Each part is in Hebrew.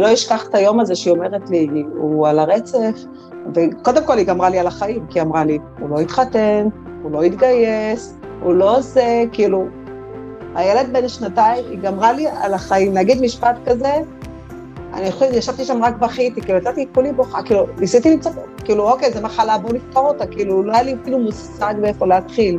לא אשכח את היום הזה שהיא אומרת לי, הוא על הרצף, וקודם כל היא גמרה לי על החיים, כי היא אמרה לי, הוא לא התחתן, הוא לא התגייס, הוא לא זה, כאילו, הילד בן שנתיים, היא גמרה לי על החיים. להגיד משפט כזה, אני חושבת, ישבתי שם רק בכיתי, כאילו, יצאתי כולי בוכה, כאילו, ניסיתי למצוא, כאילו, אוקיי, זו מחלה, בואו נפתור אותה, כאילו, לא היה לי אפילו מושג מאיפה להתחיל.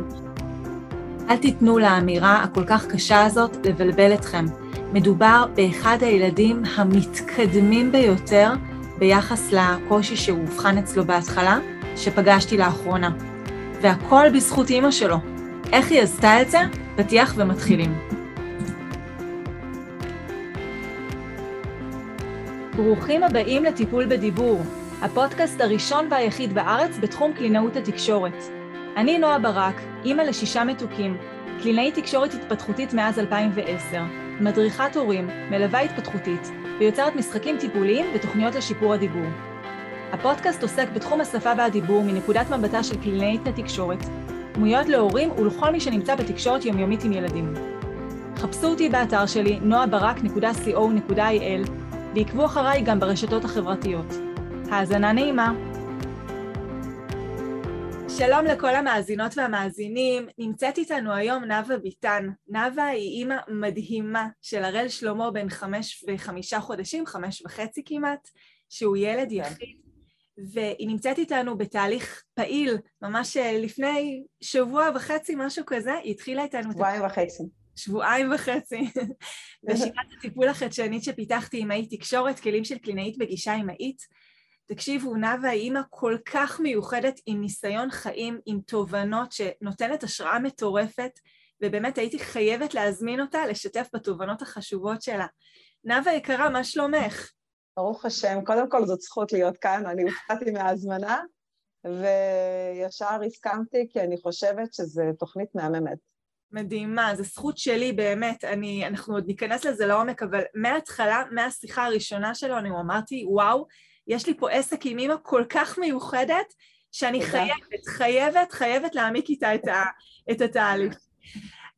אל תיתנו לאמירה הכל כך קשה הזאת לבלבל אתכם. מדובר באחד הילדים המתקדמים ביותר ביחס לקושי שהוא אובחן אצלו בהתחלה, שפגשתי לאחרונה. והכל בזכות אימא שלו. איך היא עשתה את זה? פתיח ומתחילים. ברוכים הבאים לטיפול בדיבור, הפודקאסט הראשון והיחיד בארץ בתחום קלינאות התקשורת. אני נועה ברק, אימא לשישה מתוקים, קלינאית תקשורת התפתחותית מאז 2010, מדריכת הורים, מלווה התפתחותית, ויוצרת משחקים טיפוליים ותוכניות לשיפור הדיבור. הפודקאסט עוסק בתחום השפה והדיבור מנקודת מבטה של קלינאית התקשורת, דמויות להורים ולכל מי שנמצא בתקשורת יומיומית עם ילדים. חפשו אותי באתר שלי noabarak.co.il ועקבו אחריי גם ברשתות החברתיות. האזנה נעימה. שלום לכל המאזינות והמאזינים, נמצאת איתנו היום נאוה ביטן. נאוה היא אימא מדהימה של הראל שלמה בן חמש וחמישה חודשים, חמש וחצי כמעט, שהוא ילד. יחיד, והיא נמצאת איתנו בתהליך פעיל, ממש לפני שבוע וחצי, משהו כזה, היא התחילה איתנו... שבועיים וחצי. שבועיים וחצי, בשיטת הטיפול החדשנית שפיתחתי עם האי תקשורת, כלים של קלינאית בגישה עם האית. תקשיבו, נאוה היא אימא כל כך מיוחדת עם ניסיון חיים, עם תובנות שנותנת השראה מטורפת, ובאמת הייתי חייבת להזמין אותה לשתף בתובנות החשובות שלה. נאוה יקרה, מה שלומך? ברוך השם, קודם כל זאת זכות להיות כאן, אני הופתעתי מההזמנה, וישר הסכמתי כי אני חושבת שזו תוכנית מהממת. מדהימה, זו זכות שלי באמת, אני, אנחנו עוד ניכנס לזה לעומק, אבל מההתחלה, מהשיחה הראשונה שלו, אני אמרתי, וואו, יש לי פה עסק עם אימא כל כך מיוחדת, שאני. חייבת, חייבת, חייבת להעמיק איתה את, ה, את התהליך.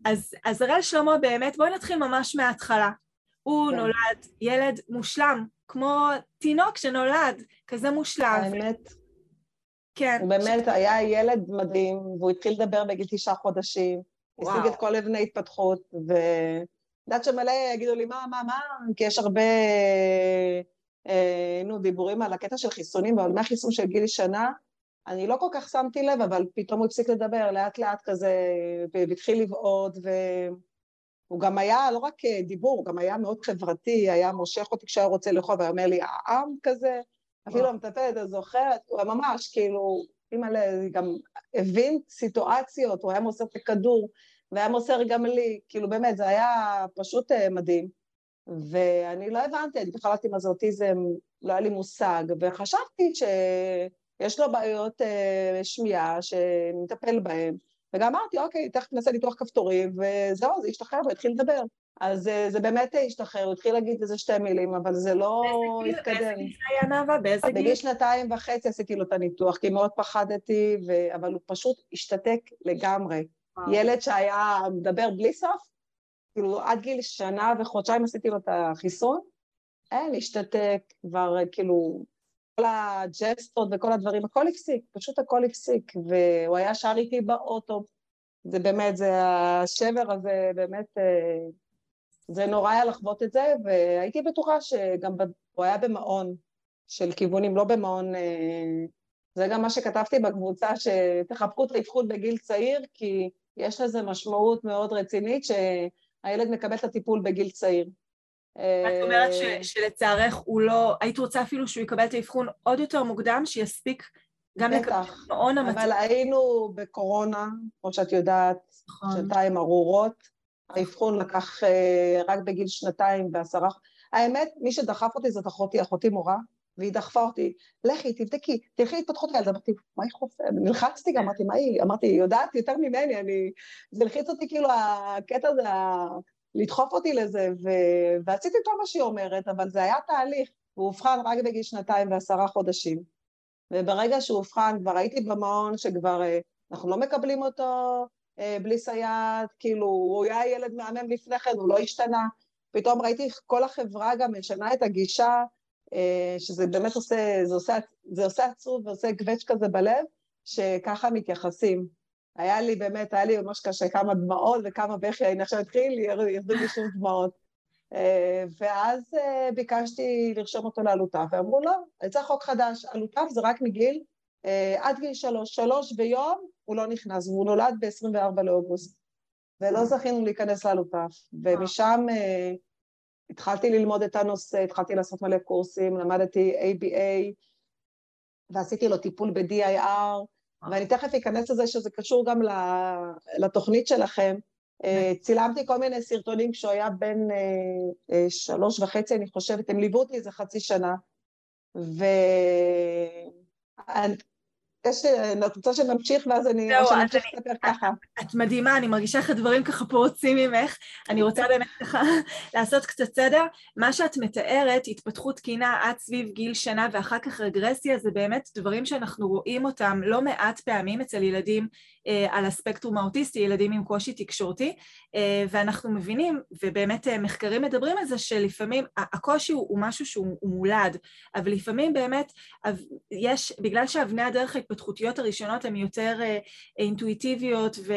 אז, אז הראל שלמה באמת, בואי נתחיל ממש מההתחלה. הוא כן. נולד ילד מושלם, כמו תינוק שנולד, כזה מושלם. האמת, כן. הוא באמת ש... היה ילד מדהים, והוא התחיל לדבר בגיל תשעה חודשים. השיג את כל אבני התפתחות, ויודעת שמלא יגידו לי, מה, מה, מה, כי יש הרבה, נו, דיבורים על הקטע של חיסונים, אבל מהחיסון של גיל שנה, אני לא כל כך שמתי לב, אבל פתאום הוא הפסיק לדבר, לאט לאט כזה, והתחיל לבעוט, והוא גם היה לא רק דיבור, הוא גם היה מאוד חברתי, היה מושך אותי כשהיה רוצה לאכול, והיה אומר לי, העם כזה, אפילו המטפלת, את זוכרת, הוא היה ממש, כאילו, אימא'לה, גם הבין סיטואציות, הוא היה מוסר את הכדור, והיה מוסר גם לי, כאילו באמת, זה היה פשוט אה, מדהים. ואני לא הבנתי, אני בכלל לא מה זה אוטיזם, לא היה לי מושג, וחשבתי שיש לו בעיות אה, שמיעה שנטפל בהן, וגם אמרתי, אוקיי, תכף נעשה ניתוח כפתורים, וזהו, זה ישתחרר והתחיל לדבר. אז אה, זה באמת השתחרר, הוא התחיל להגיד איזה שתי מילים, אבל זה לא התקדם. באיזה גיל היה נאוה? באיזה גיל? בגיל שנתיים וחצי עשיתי לו את הניתוח, כי מאוד פחדתי, ו... אבל הוא פשוט השתתק לגמרי. ילד שהיה מדבר בלי סוף, כאילו עד גיל שנה וחודשיים עשיתי לו את החיסון, אין, השתתק, כבר כאילו, כל הג'סטות וכל הדברים, הכל הפסיק, פשוט הכל הפסיק, והוא היה שר איתי באוטו, זה באמת, זה השבר הזה, באמת, אה, זה נורא היה לחוות את זה, והייתי בטוחה שגם. הוא היה במעון של כיוונים, לא במעון... אה, זה גם מה שכתבתי בקבוצה, שתחבקו את האבחון בגיל צעיר, כי יש לזה משמעות מאוד רצינית שהילד מקבל את הטיפול בגיל צעיר. את אומרת ש, אה, שלצערך הוא לא, היית רוצה אפילו שהוא יקבל את האבחון עוד יותר מוקדם, שיספיק גם לקבל את המעון המצב. אבל היינו בקורונה, כמו שאת יודעת, נכון. שנתיים ארורות, האבחון לקח אה, רק בגיל שנתיים ועשרה... האמת, מי שדחף אותי זאת אחותי, אחותי מורה, והיא דחפה אותי, לכי, תבדקי, תלכי להתפתחות הילד. אמרתי, מה היא חופרת? נלחצתי גם, אמרתי, מה היא? אמרתי, היא יודעת יותר ממני, אני... זה הלחיץ אותי כאילו, הקטע הזה, לדחוף אותי לזה, ו... ועשיתי כל מה שהיא אומרת, אבל זה היה תהליך. הוא אובחן רק בגיל שנתיים ועשרה חודשים. וברגע שהוא אובחן, כבר הייתי במעון שכבר אה, אנחנו לא מקבלים אותו אה, בלי סייעת, כאילו, הוא היה ילד מהמם לפני כן, הוא לא השתנה. פתאום ראיתי כל החברה גם משנה את הגישה, שזה באמת עושה, זה עושה, זה עושה עצוב ועושה גווץ' כזה בלב, שככה מתייחסים. היה לי באמת, היה לי ממש קשה כמה דמעות וכמה בכי, אני עכשיו אתחיל, ירדו לי שוב דמעות. אה, ואז אה, ביקשתי לרשום אותו לעלותיו, ואמרו לא, יצא חוק חדש, עלותיו זה רק מגיל עד גיל שלוש, שלוש ביום הוא לא נכנס, והוא נולד ב-24 לאוגוסט. ולא זכינו להיכנס לעלותיו, ומשם התחלתי ללמוד את הנושא, התחלתי לעשות מלא קורסים, למדתי ABA, ועשיתי לו טיפול ב-DIR, ואני תכף אכנס לזה שזה קשור גם לתוכנית שלכם. Uh, צילמתי כל מיני סרטונים כשהוא היה בן uh, uh, שלוש וחצי, אני חושבת, הם ליוו אותי איזה חצי שנה. ו... יש, את רוצה שנמשיך ואז אני, או שנמשיך לספר ככה. את מדהימה, אני מרגישה איך הדברים ככה פורצים ממך. אני רוצה באמת ככה לעשות קצת סדר. מה שאת מתארת, התפתחות תקינה עד סביב גיל שנה ואחר כך רגרסיה, זה באמת דברים שאנחנו רואים אותם לא מעט פעמים אצל ילדים אה, על הספקטרום האוטיסטי, ילדים עם קושי תקשורתי, אה, ואנחנו מבינים, ובאמת אה, מחקרים מדברים על זה, שלפעמים הקושי הוא משהו שהוא מולד, אבל לפעמים באמת יש, בגלל שאבני הדרך ההתפתחותיות הראשונות הן יותר אינטואיטיביות ו...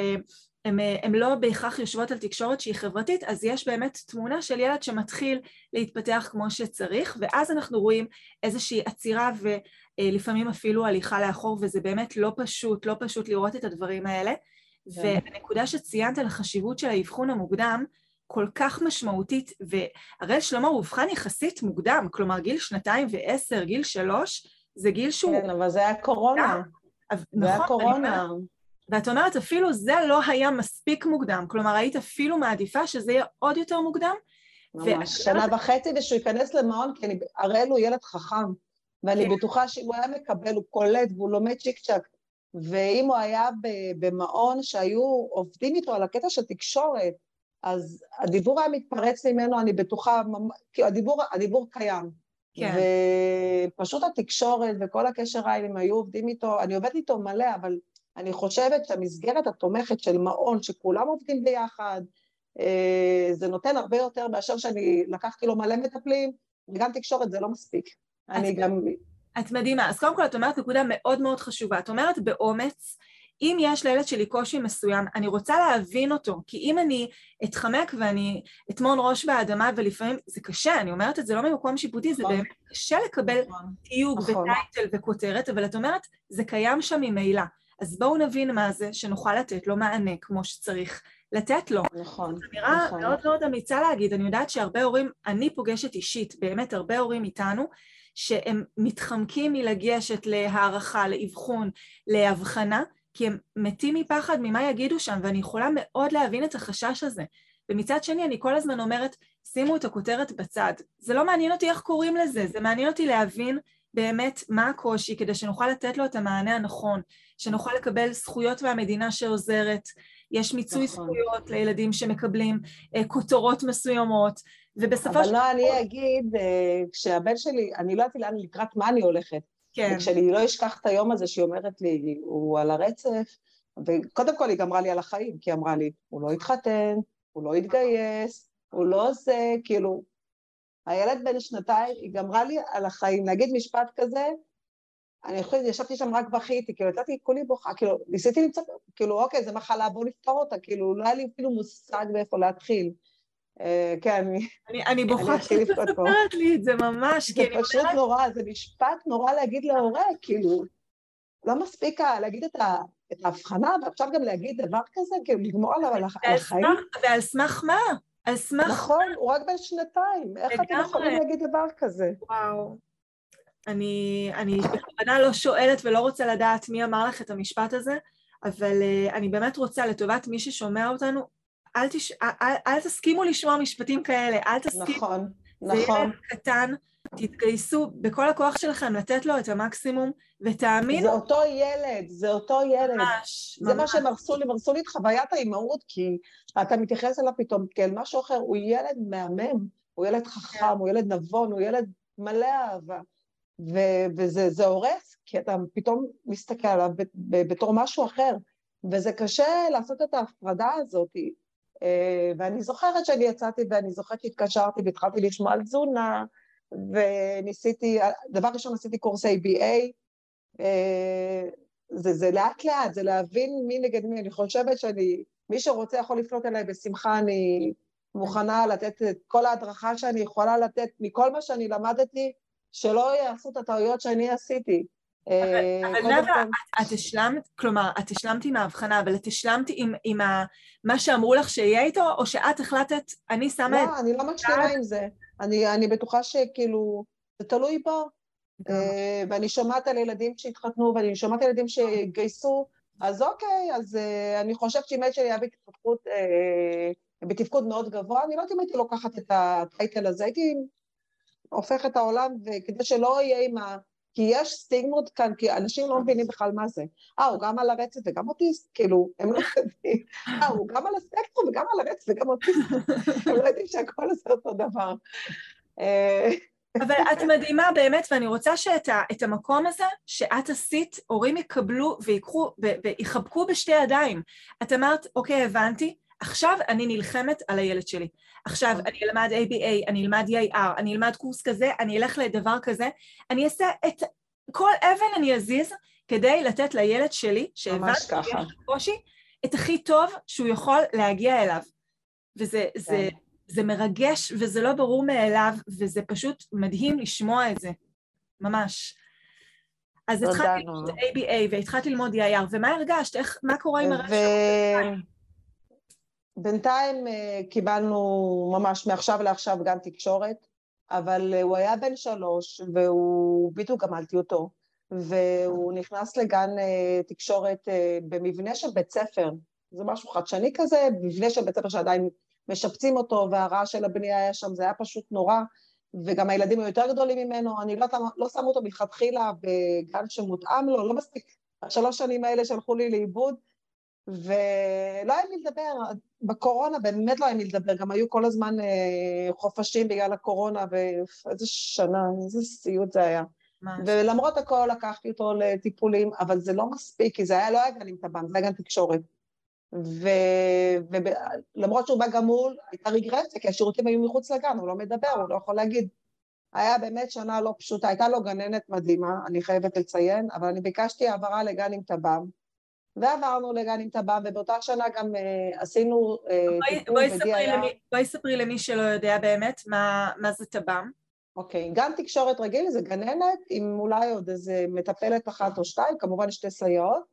הן לא בהכרח יושבות על תקשורת שהיא חברתית, אז יש באמת תמונה של ילד שמתחיל להתפתח כמו שצריך, ואז אנחנו רואים איזושהי עצירה ולפעמים אפילו הליכה לאחור, וזה באמת לא פשוט, לא פשוט לראות את הדברים האלה. כן. והנקודה שציינת על החשיבות של האבחון המוקדם, כל כך משמעותית, והראל שלמה הוא אובחן יחסית מוקדם, כלומר גיל שנתיים ועשר, גיל שלוש, זה גיל שהוא... כן, אבל זה היה קורונה. זה היה נכון, קורונה. ואת אומרת, אפילו זה לא היה מספיק מוקדם, כלומר, היית אפילו מעדיפה שזה יהיה עוד יותר מוקדם? ממש, שנה וחצי ושהוא ייכנס למעון, כי אני, הראל הוא ילד חכם, ואני כן. בטוחה שאם הוא היה מקבל, הוא קולט והוא לומד צ'יק צ'אק, ואם הוא היה במעון שהיו עובדים איתו על הקטע של תקשורת, אז הדיבור היה מתפרץ ממנו, אני בטוחה, כי הדיבור, הדיבור קיים. כן. ופשוט התקשורת וכל הקשר העין, אם היו עובדים איתו, אני עובדת איתו מלא, אבל אני חושבת שהמסגרת התומכת של מעון, שכולם עובדים ביחד, אה, זה נותן הרבה יותר מאשר שאני לקחתי לו מלא מטפלים, וגם תקשורת זה לא מספיק. אני גם... את מדהימה. אז קודם כל את אומרת נקודה מאוד מאוד חשובה. את אומרת באומץ, אם יש לילד שלי קושי מסוים, אני רוצה להבין אותו, כי אם אני אתחמק ואני אטמון ראש באדמה, ולפעמים זה קשה, אני אומרת את זה לא ממקום שיפוטי, זה נכון. באמת קשה לקבל נכון. תיוג נכון. וטייטל וכותרת, אבל את אומרת, זה קיים שם ממילא. אז בואו נבין מה זה, שנוכל לתת לו מענה כמו שצריך לתת לו. נכון, זו אמירה נכון. מאוד מאוד אמיצה להגיד, אני יודעת שהרבה הורים, אני פוגשת אישית, באמת הרבה הורים איתנו, שהם מתחמקים מלגשת להערכה, לאבחון, להבחנה, כי הם מתים מפחד ממה יגידו שם, ואני יכולה מאוד להבין את החשש הזה. ומצד שני, אני כל הזמן אומרת, שימו את הכותרת בצד. זה לא מעניין אותי איך קוראים לזה, זה מעניין אותי להבין באמת מה הקושי, כדי שנוכל לתת לו את המענה הנכון, שנוכל לקבל זכויות מהמדינה שעוזרת, יש מיצוי נכון. זכויות לילדים שמקבלים אה, כותרות מסוימות, ובסופו של... אבל לא, אני אגיד, אה, כשהבן שלי, אני לא יודעת לאן, לקראת מה אני הולכת. כן. וכשאני לא אשכח את היום הזה שהיא אומרת לי, הוא על הרצף, וקודם כל היא גמרה לי על החיים, כי היא אמרה לי, הוא לא התחתן, הוא לא התגייס, הוא לא זה, כאילו, הילד בן שנתיים, היא גמרה לי על החיים. להגיד משפט כזה, אני חושבת, ישבתי שם רק בכיתי, כאילו יצאתי כולי בוכה, כאילו ניסיתי למצוא, כאילו אוקיי, זו מחלה, בואו נפתור אותה, כאילו לא היה לי אפילו מושג מאיפה להתחיל. אה, כן, אני... אני בוכה כשאת מספרת לי את זה ממש, זה פשוט נורא, זה משפט נורא להגיד להורה, כאילו, לא מספיק להגיד את ההבחנה, ועכשיו גם להגיד דבר כזה, כאילו לגמור עליו על החיים. ועל סמך מה? על סמך... נכון, הוא רק בן שנתיים, איך אתם יכולים להגיד דבר כזה? וואו. אני, אני בכוונה לא שואלת ולא רוצה לדעת מי אמר לך את המשפט הזה, אבל uh, אני באמת רוצה, לטובת מי ששומע אותנו, אל, תש... אל, אל, אל תסכימו לשמוע משפטים כאלה, אל תסכימו. נכון, נכון. זה ילד קטן, תתגייסו בכל הכוח שלכם לתת לו את המקסימום, ותאמינו... זה אותו ילד, זה אותו ילד. ממש, זה ממש. מה שהם הרסו לי, הם הרסו לי את חוויית האימהות, כי אתה מתייחס אליו פתאום כאל משהו אחר, הוא ילד מהמם, הוא ילד חכם. הוא ילד נבון, הוא ילד מלא אהבה. ו- וזה הורס, כי אתה פתאום מסתכל עליו בתור משהו אחר, וזה קשה לעשות את ההפרדה הזאת. ואני זוכרת שאני יצאתי ואני זוכרת שהתקשרתי והתחלתי לשמוע על תזונה, וניסיתי, דבר ראשון עשיתי קורס ABA, זה, זה לאט לאט, זה להבין מי נגד מי, אני חושבת שאני, מי שרוצה יכול לפנות אליי בשמחה, אני מוכנה לתת את כל ההדרכה שאני יכולה לתת מכל מה שאני למדתי, שלא יעשו את הטעויות שאני עשיתי. אבל אה, נאוה, את השלמת, כלומר, את השלמת עם ההבחנה, אבל את השלמת עם מה שאמרו לך שיהיה איתו, או שאת החלטת, אני שמה את... לא, אני לא משלימה עם זה. אני בטוחה שכאילו, זה תלוי בו. אה, ואני שומעת על ילדים שהתחתנו, ואני שומעת על ילדים שהתגייסו, אז אוקיי, אז אה, אני חושבת שאם הילד שלי היה בהתפתחות, בתפקוד מאוד גבוה, אני לא יודעת אם הייתי לוקחת את הטייטל הזה, הייתי הופכת את העולם, וכדי שלא יהיה עם ה... כי יש סטיגמות כאן, כי אנשים לא מבינים בכלל מה זה. אה, הוא גם על הרצף וגם אוטיסט? כאילו, הם לא יודעים. אה, הוא גם על הספקטרום וגם על הרצף וגם אוטיסט? הם לא יודעים שהכל זה אותו דבר. אה, אבל את מדהימה באמת, ואני רוצה שאת המקום הזה שאת עשית, הורים יקבלו ויקחו ויחבקו בשתי ידיים. את אמרת, אוקיי, הבנתי, עכשיו אני נלחמת על הילד שלי. עכשיו נכון. אני אלמד ABA, אני אלמד EIR, אני אלמד קורס כזה, אני אלך לדבר כזה, אני אעשה את כל אבן אני אזיז כדי לתת לילד שלי, שהבנתי שיש קושי, את הכי טוב שהוא יכול להגיע אליו. וזה זה, כן. זה מרגש וזה לא ברור מאליו, וזה פשוט מדהים לשמוע את זה, ממש. אז התחלתי ללמוד ABA והתחלתי ללמוד EIR, ומה הרגשת? איך, מה קורה עם הרשת? בינתיים אה, קיבלנו ממש מעכשיו לעכשיו גן תקשורת, אבל אה, הוא היה בן שלוש והוא, בדיוק גמלתי אותו, והוא נכנס לגן אה, תקשורת במבנה של בית ספר, זה משהו חדשני כזה, מבנה של בית ספר שעדיין משפצים אותו והרעש של הבנייה היה שם, זה היה פשוט נורא, וגם הילדים היו יותר גדולים ממנו, אני לא, לא שמו אותו מלכתחילה בגן שמותאם לו, לא מספיק, השלוש שנים האלה שלחו לי לאיבוד, ולא היה מי לדבר, בקורונה באמת לא היה מי לדבר, גם היו כל הזמן אה, חופשים בגלל הקורונה, ואיזה שנה, איזה סיוט זה היה. ממש. ולמרות הכל לקחתי אותו לטיפולים, אבל זה לא מספיק, כי זה היה, לא היה גן עם טב"ם, זה היה גן תקשורת. ולמרות שהוא בא גמול, הייתה רגרסיה, כי השירותים היו מחוץ לגן, הוא לא מדבר, הוא לא יכול להגיד. היה באמת שנה לא פשוטה, הייתה לו גננת מדהימה, אני חייבת לציין, אבל אני ביקשתי העברה לגן עם טב"ם, ועברנו לגן עם טב"ם, ובאותה שנה גם uh, עשינו uh, טיפול ב-DIR. בואי ספרי למי שלא יודע באמת מה, מה זה טב"ם. אוקיי, okay. גן תקשורת רגיל זה גננת עם אולי עוד איזה מטפלת אחת או שתיים, כמובן שתי סייעות,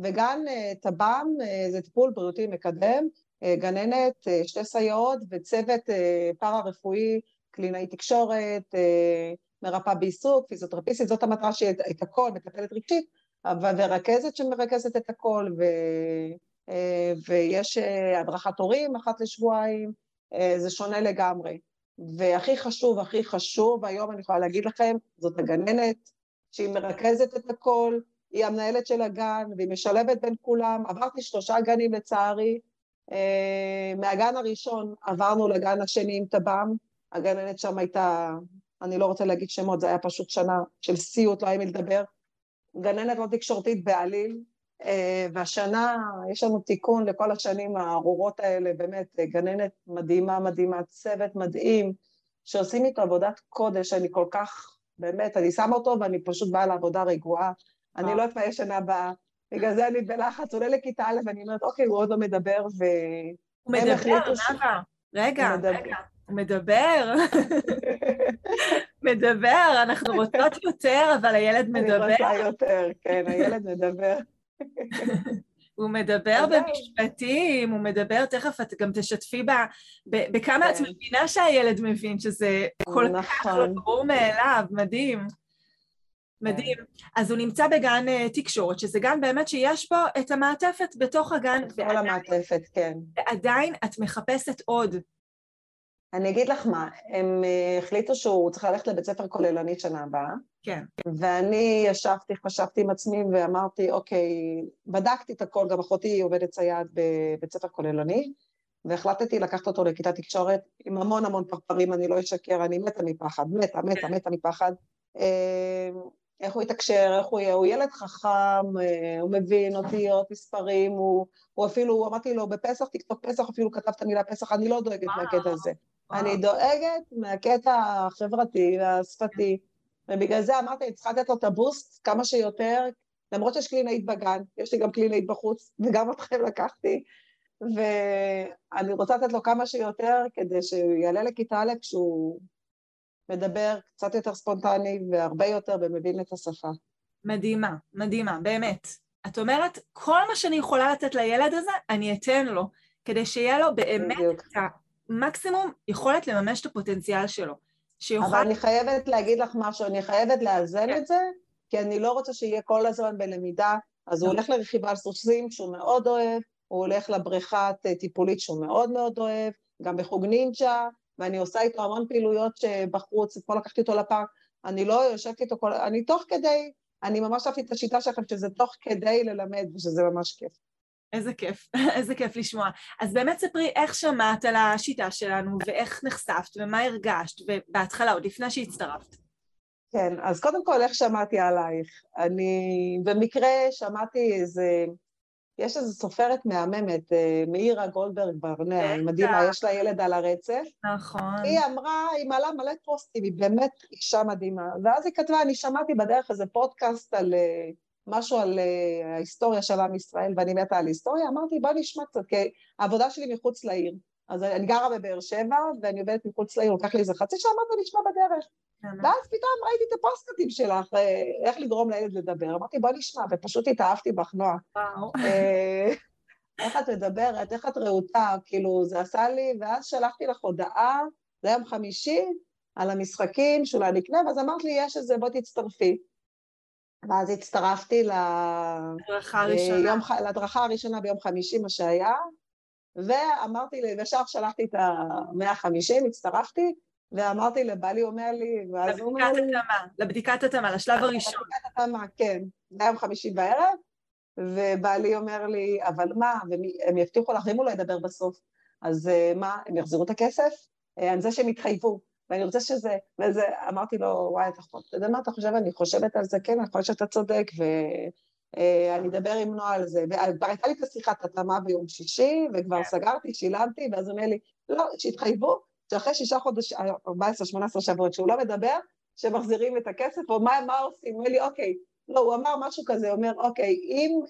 וגן uh, טב"ם uh, זה טיפול בריאותי מקדם, uh, גננת, uh, שתי סייעות וצוות uh, פארה-רפואי, קלינאי תקשורת, uh, מרפאה בעיסוק, פיזיותרפיסטית, זאת המטרה שיהיה את הכל, מטפלת רגשית, ורכזת שמרכזת את הכל, ו, אה, ויש אה, הדרכת הורים אחת לשבועיים, אה, זה שונה לגמרי. והכי חשוב, הכי חשוב, היום אני יכולה להגיד לכם, זאת הגננת, שהיא מרכזת את הכל, היא המנהלת של הגן, והיא משלבת בין כולם. עברתי שלושה גנים לצערי, מהגן הראשון עברנו לגן השני עם טב"ם, הגננת שם הייתה, אני לא רוצה להגיד שמות, זה היה פשוט שנה של סיוט, לא היה מי לדבר. גננת לא תקשורתית בעליל, אה, והשנה יש לנו תיקון לכל השנים הארורות האלה, באמת, גננת מדהימה, מדהימה, צוות מדהים, שעושים איתו עבודת קודש, אני כל כך, באמת, אני שמה אותו ואני פשוט באה לעבודה רגועה, אני לא יודעת מה יש שנה הבאה, בגלל זה אני בלחץ, עולה לכיתה א' ואני אומרת, אוקיי, הוא עוד לא מדבר, ו... הוא מדבר, נאוה, רגע, רגע, הוא מדבר. מדבר, אנחנו רוצות יותר, אבל הילד מדבר. אני רוצה יותר, כן, הילד מדבר. הוא מדבר במשפטים, הוא מדבר, תכף את גם תשתפי בה, בכמה את כן. מבינה שהילד מבין, שזה כל כך לא. ברור מאליו, מדהים. מדהים. כן. אז הוא נמצא בגן אה, תקשורת, שזה גן באמת שיש בו את המעטפת בתוך הגן. כל המעטפת, כן. ועדיין את מחפשת עוד. אני אגיד לך מה, הם אה, החליטו שהוא צריך ללכת לבית ספר כוללני שנה הבאה. כן. ואני ישבתי, חשבתי עם עצמי ואמרתי, אוקיי, בדקתי את הכל, גם אחותי עובדת סייעת בבית ספר כוללני, והחלטתי לקחת אותו לכיתת תקשורת עם המון המון פרפרים, אני לא אשקר, אני מתה מפחד, מתה, מתה, מתה מפחד. אה, איך הוא יתקשר, איך הוא יהיה, הוא ילד חכם, הוא מבין אותיות, מספרים, הוא, הוא אפילו, אמרתי לו, בפסח, תכתוב פסח, אפילו כתב את המילה פסח, אני לא דואגת מהקטע הזה. אני דואגת מהקטע החברתי והשפתי, ובגלל זה אמרתי, אני צריכה לתת לו את הבוסט כמה שיותר, למרות שיש קלינאית בגן, יש לי גם קלינאית בחוץ, וגם אתכם לקחתי, ואני רוצה לתת לו כמה שיותר כדי שהוא יעלה לכיתה א' כשהוא מדבר קצת יותר ספונטני והרבה יותר ומבין את השפה. מדהימה, מדהימה, באמת. את אומרת, כל מה שאני יכולה לתת לילד הזה, אני אתן לו, כדי שיהיה לו באמת בדיוק. את המקסימום יכולת לממש את הפוטנציאל שלו. שיוכל... אבל אני חייבת להגיד לך משהו, אני חייבת לאזן. את זה, כי אני לא רוצה שיהיה כל הזמן בלמידה, אז הוא הולך לרכיבה על סוסים שהוא מאוד אוהב, הוא הולך לבריכת אה, טיפולית שהוא מאוד מאוד אוהב, גם בחוג נינג'ה, ואני עושה איתו המון פעילויות שבחוץ, אתמול לקחתי אותו לפארק, אני לא יושבת איתו כל... אני תוך כדי, אני ממש אהבתי את השיטה שלכם שזה תוך כדי ללמד, ושזה ממש כיף. איזה כיף, איזה כיף לשמוע. אז באמת ספרי איך שמעת על השיטה שלנו, ואיך נחשפת, ומה הרגשת, ובהתחלה, עוד לפני שהצטרפת. כן, אז קודם כל, איך שמעתי עלייך? אני במקרה שמעתי איזה... יש איזו סופרת מהממת, אה, מאירה גולדברג ברנע, היא מדהימה, יש לה ילד על הרצף. נכון. היא אמרה, היא מעלה מלא פוסטים, היא באמת אישה מדהימה. ואז היא כתבה, אני שמעתי בדרך איזה פודקאסט על אה, משהו על אה, ההיסטוריה של עם ישראל, ואני מתה על היסטוריה, אמרתי, בוא נשמע קצת, כי העבודה שלי מחוץ לעיר. אז אני גרה בבאר שבע, ואני עובדת מחוץ לעיר, לוקח לי איזה חצי שעה, אמרתי, נשמע בדרך. ואז פתאום ראיתי את הפוסטקאטים שלך, אה, איך לגרום לילד לדבר. אמרתי, בואי נשמע, ופשוט התאהבתי בך, נועה. אה, איך את מדברת, איך את רהוטה, כאילו, זה עשה לי, ואז שלחתי לך הודעה, זה יום חמישי, על המשחקים, שאולי נקנה, ואז אמרת לי, יש איזה, בואי תצטרפי. ואז הצטרפתי להדרכה הראשונה. להדרכה הראשונה ביום חמישי, מה שהיה, ואמרתי, וישר שלחתי את ה-150, הצטרפתי, ואמרתי לבעלי, אומר לי, ואז הוא אומר לי... לבדיקת התאמה, לבדיקת התאמה, לשלב הראשון. לבדיקת התאמה, כן. זה היה יום חמישי בערב, ובעלי אומר לי, אבל מה, הם יבטיחו לך, אם הוא לא ידבר בסוף, אז אה, מה, הם יחזירו את הכסף? אה, על זה שהם יתחייבו. ואני רוצה שזה, וזה, אמרתי לו, וואי, אתה יודע מה אתה חושב? אני חושבת על זה, כן, אני חושבת שאתה צודק, ואני אה, אדבר עם נועה על זה. וכבר הייתה לי את השיחת התאמה ביום שישי, וכבר סגרתי, שילמתי, ואז הוא אומר לי, לא, שהתחייבו, שאחרי שישה חודשים, 14-18 שבועות, שהוא לא מדבר, שמחזירים את הכסף, או מה, מה עושים? הוא אומר לי, אוקיי, לא, הוא אמר משהו כזה, הוא אומר, אוקיי, אם,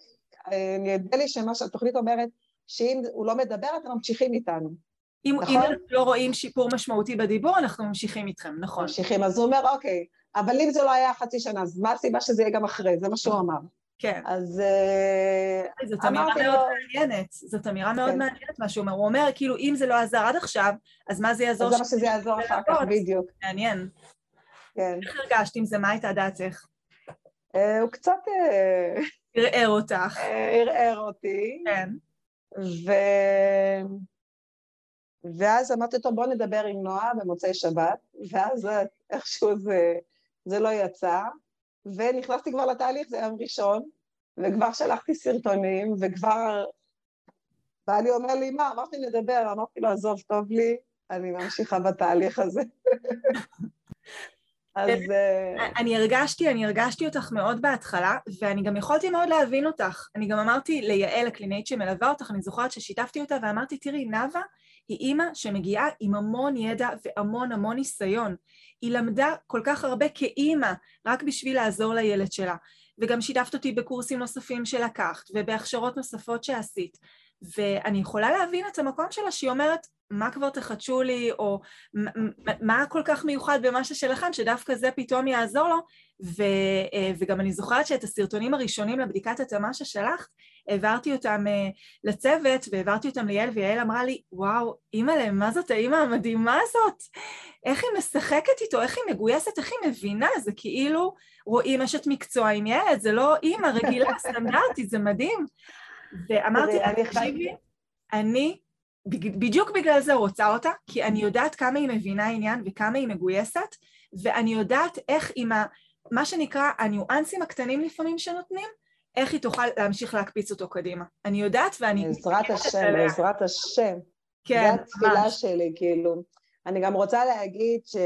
אה, נראה לי שמה שהתוכנית אומרת, שאם הוא לא מדבר, אתם ממשיכים איתנו. אם, נכון? אם אנחנו לא רואים שיפור משמעותי בדיבור, אנחנו ממשיכים איתכם, נכון. ממשיכים, אז הוא אומר, אוקיי, אבל אם זה לא היה חצי שנה, אז מה הסיבה שזה יהיה גם אחרי? זה מה שהוא אמר. כן. אז אה, זאת אמירה מאוד לו... מעניינת, זאת אמירה מאוד כן. מעניינת מה שהוא אומר. הוא אומר, כאילו, אם זה לא עזר עד עכשיו, אז מה זה יעזור? אז זה מה שזה יעזור אחר כך, בדיוק. מעניין. כן. איך הרגשת עם זה? מה הייתה דעתך? אה, הוא קצת... אה, ערער אותך. ערער אותי. כן. ו... ואז אמרתי, טוב, בוא נדבר עם נועה במוצאי שבת, ואז איכשהו זה, זה לא יצא, ונכנסתי כבר לתהליך, זה יום ראשון, וכבר שלחתי סרטונים, וכבר... בעלי אומר לי, מה? אמרתי, נדבר, אמרתי לו, עזוב, טוב לי, אני ממשיכה בתהליך הזה. אז... אה, אני הרגשתי, אני הרגשתי אותך מאוד בהתחלה, ואני גם יכולתי מאוד להבין אותך. אני גם אמרתי ליעל, הקלינאית שמלווה אותך, אני זוכרת ששיתפתי אותה ואמרתי, תראי, נאוה היא אימא שמגיעה עם המון ידע והמון המון ניסיון. היא למדה כל כך הרבה כאימא, רק בשביל לעזור לילד שלה. וגם שיתפת אותי בקורסים נוספים שלקחת, ובהכשרות נוספות שעשית. ואני יכולה להבין את המקום שלה שהיא אומרת, מה כבר תחדשו לי, או מה כל כך מיוחד במה ששלכם, שדווקא זה פתאום יעזור לו. ו, אה, וגם אני זוכרת שאת הסרטונים הראשונים לבדיקת התאמה ששלחת, העברתי אותם אה, לצוות והעברתי אותם ליעל, ויעל אמרה לי, וואו, אימא'לה, מה זאת האימא המדהימה הזאת? איך היא משחקת איתו, איך היא מגויסת, איך היא מבינה, זה כאילו רואים אשת מקצוע עם ילד, זה לא אימא רגילה, סטנדרטית, זה מדהים. ואמרתי תקשיבי, אני בדיוק בגלל זה רוצה אותה, כי אני יודעת כמה היא מבינה עניין וכמה היא מגויסת, ואני יודעת איך עם ה... מה שנקרא הניואנסים הקטנים לפעמים שנותנים, איך היא תוכל להמשיך להקפיץ אותו קדימה. אני יודעת ואני... בעזרת השם, בעזרת השם. כן, ממש. זו התפילה שלי, כאילו. אני גם רוצה להגיד ש...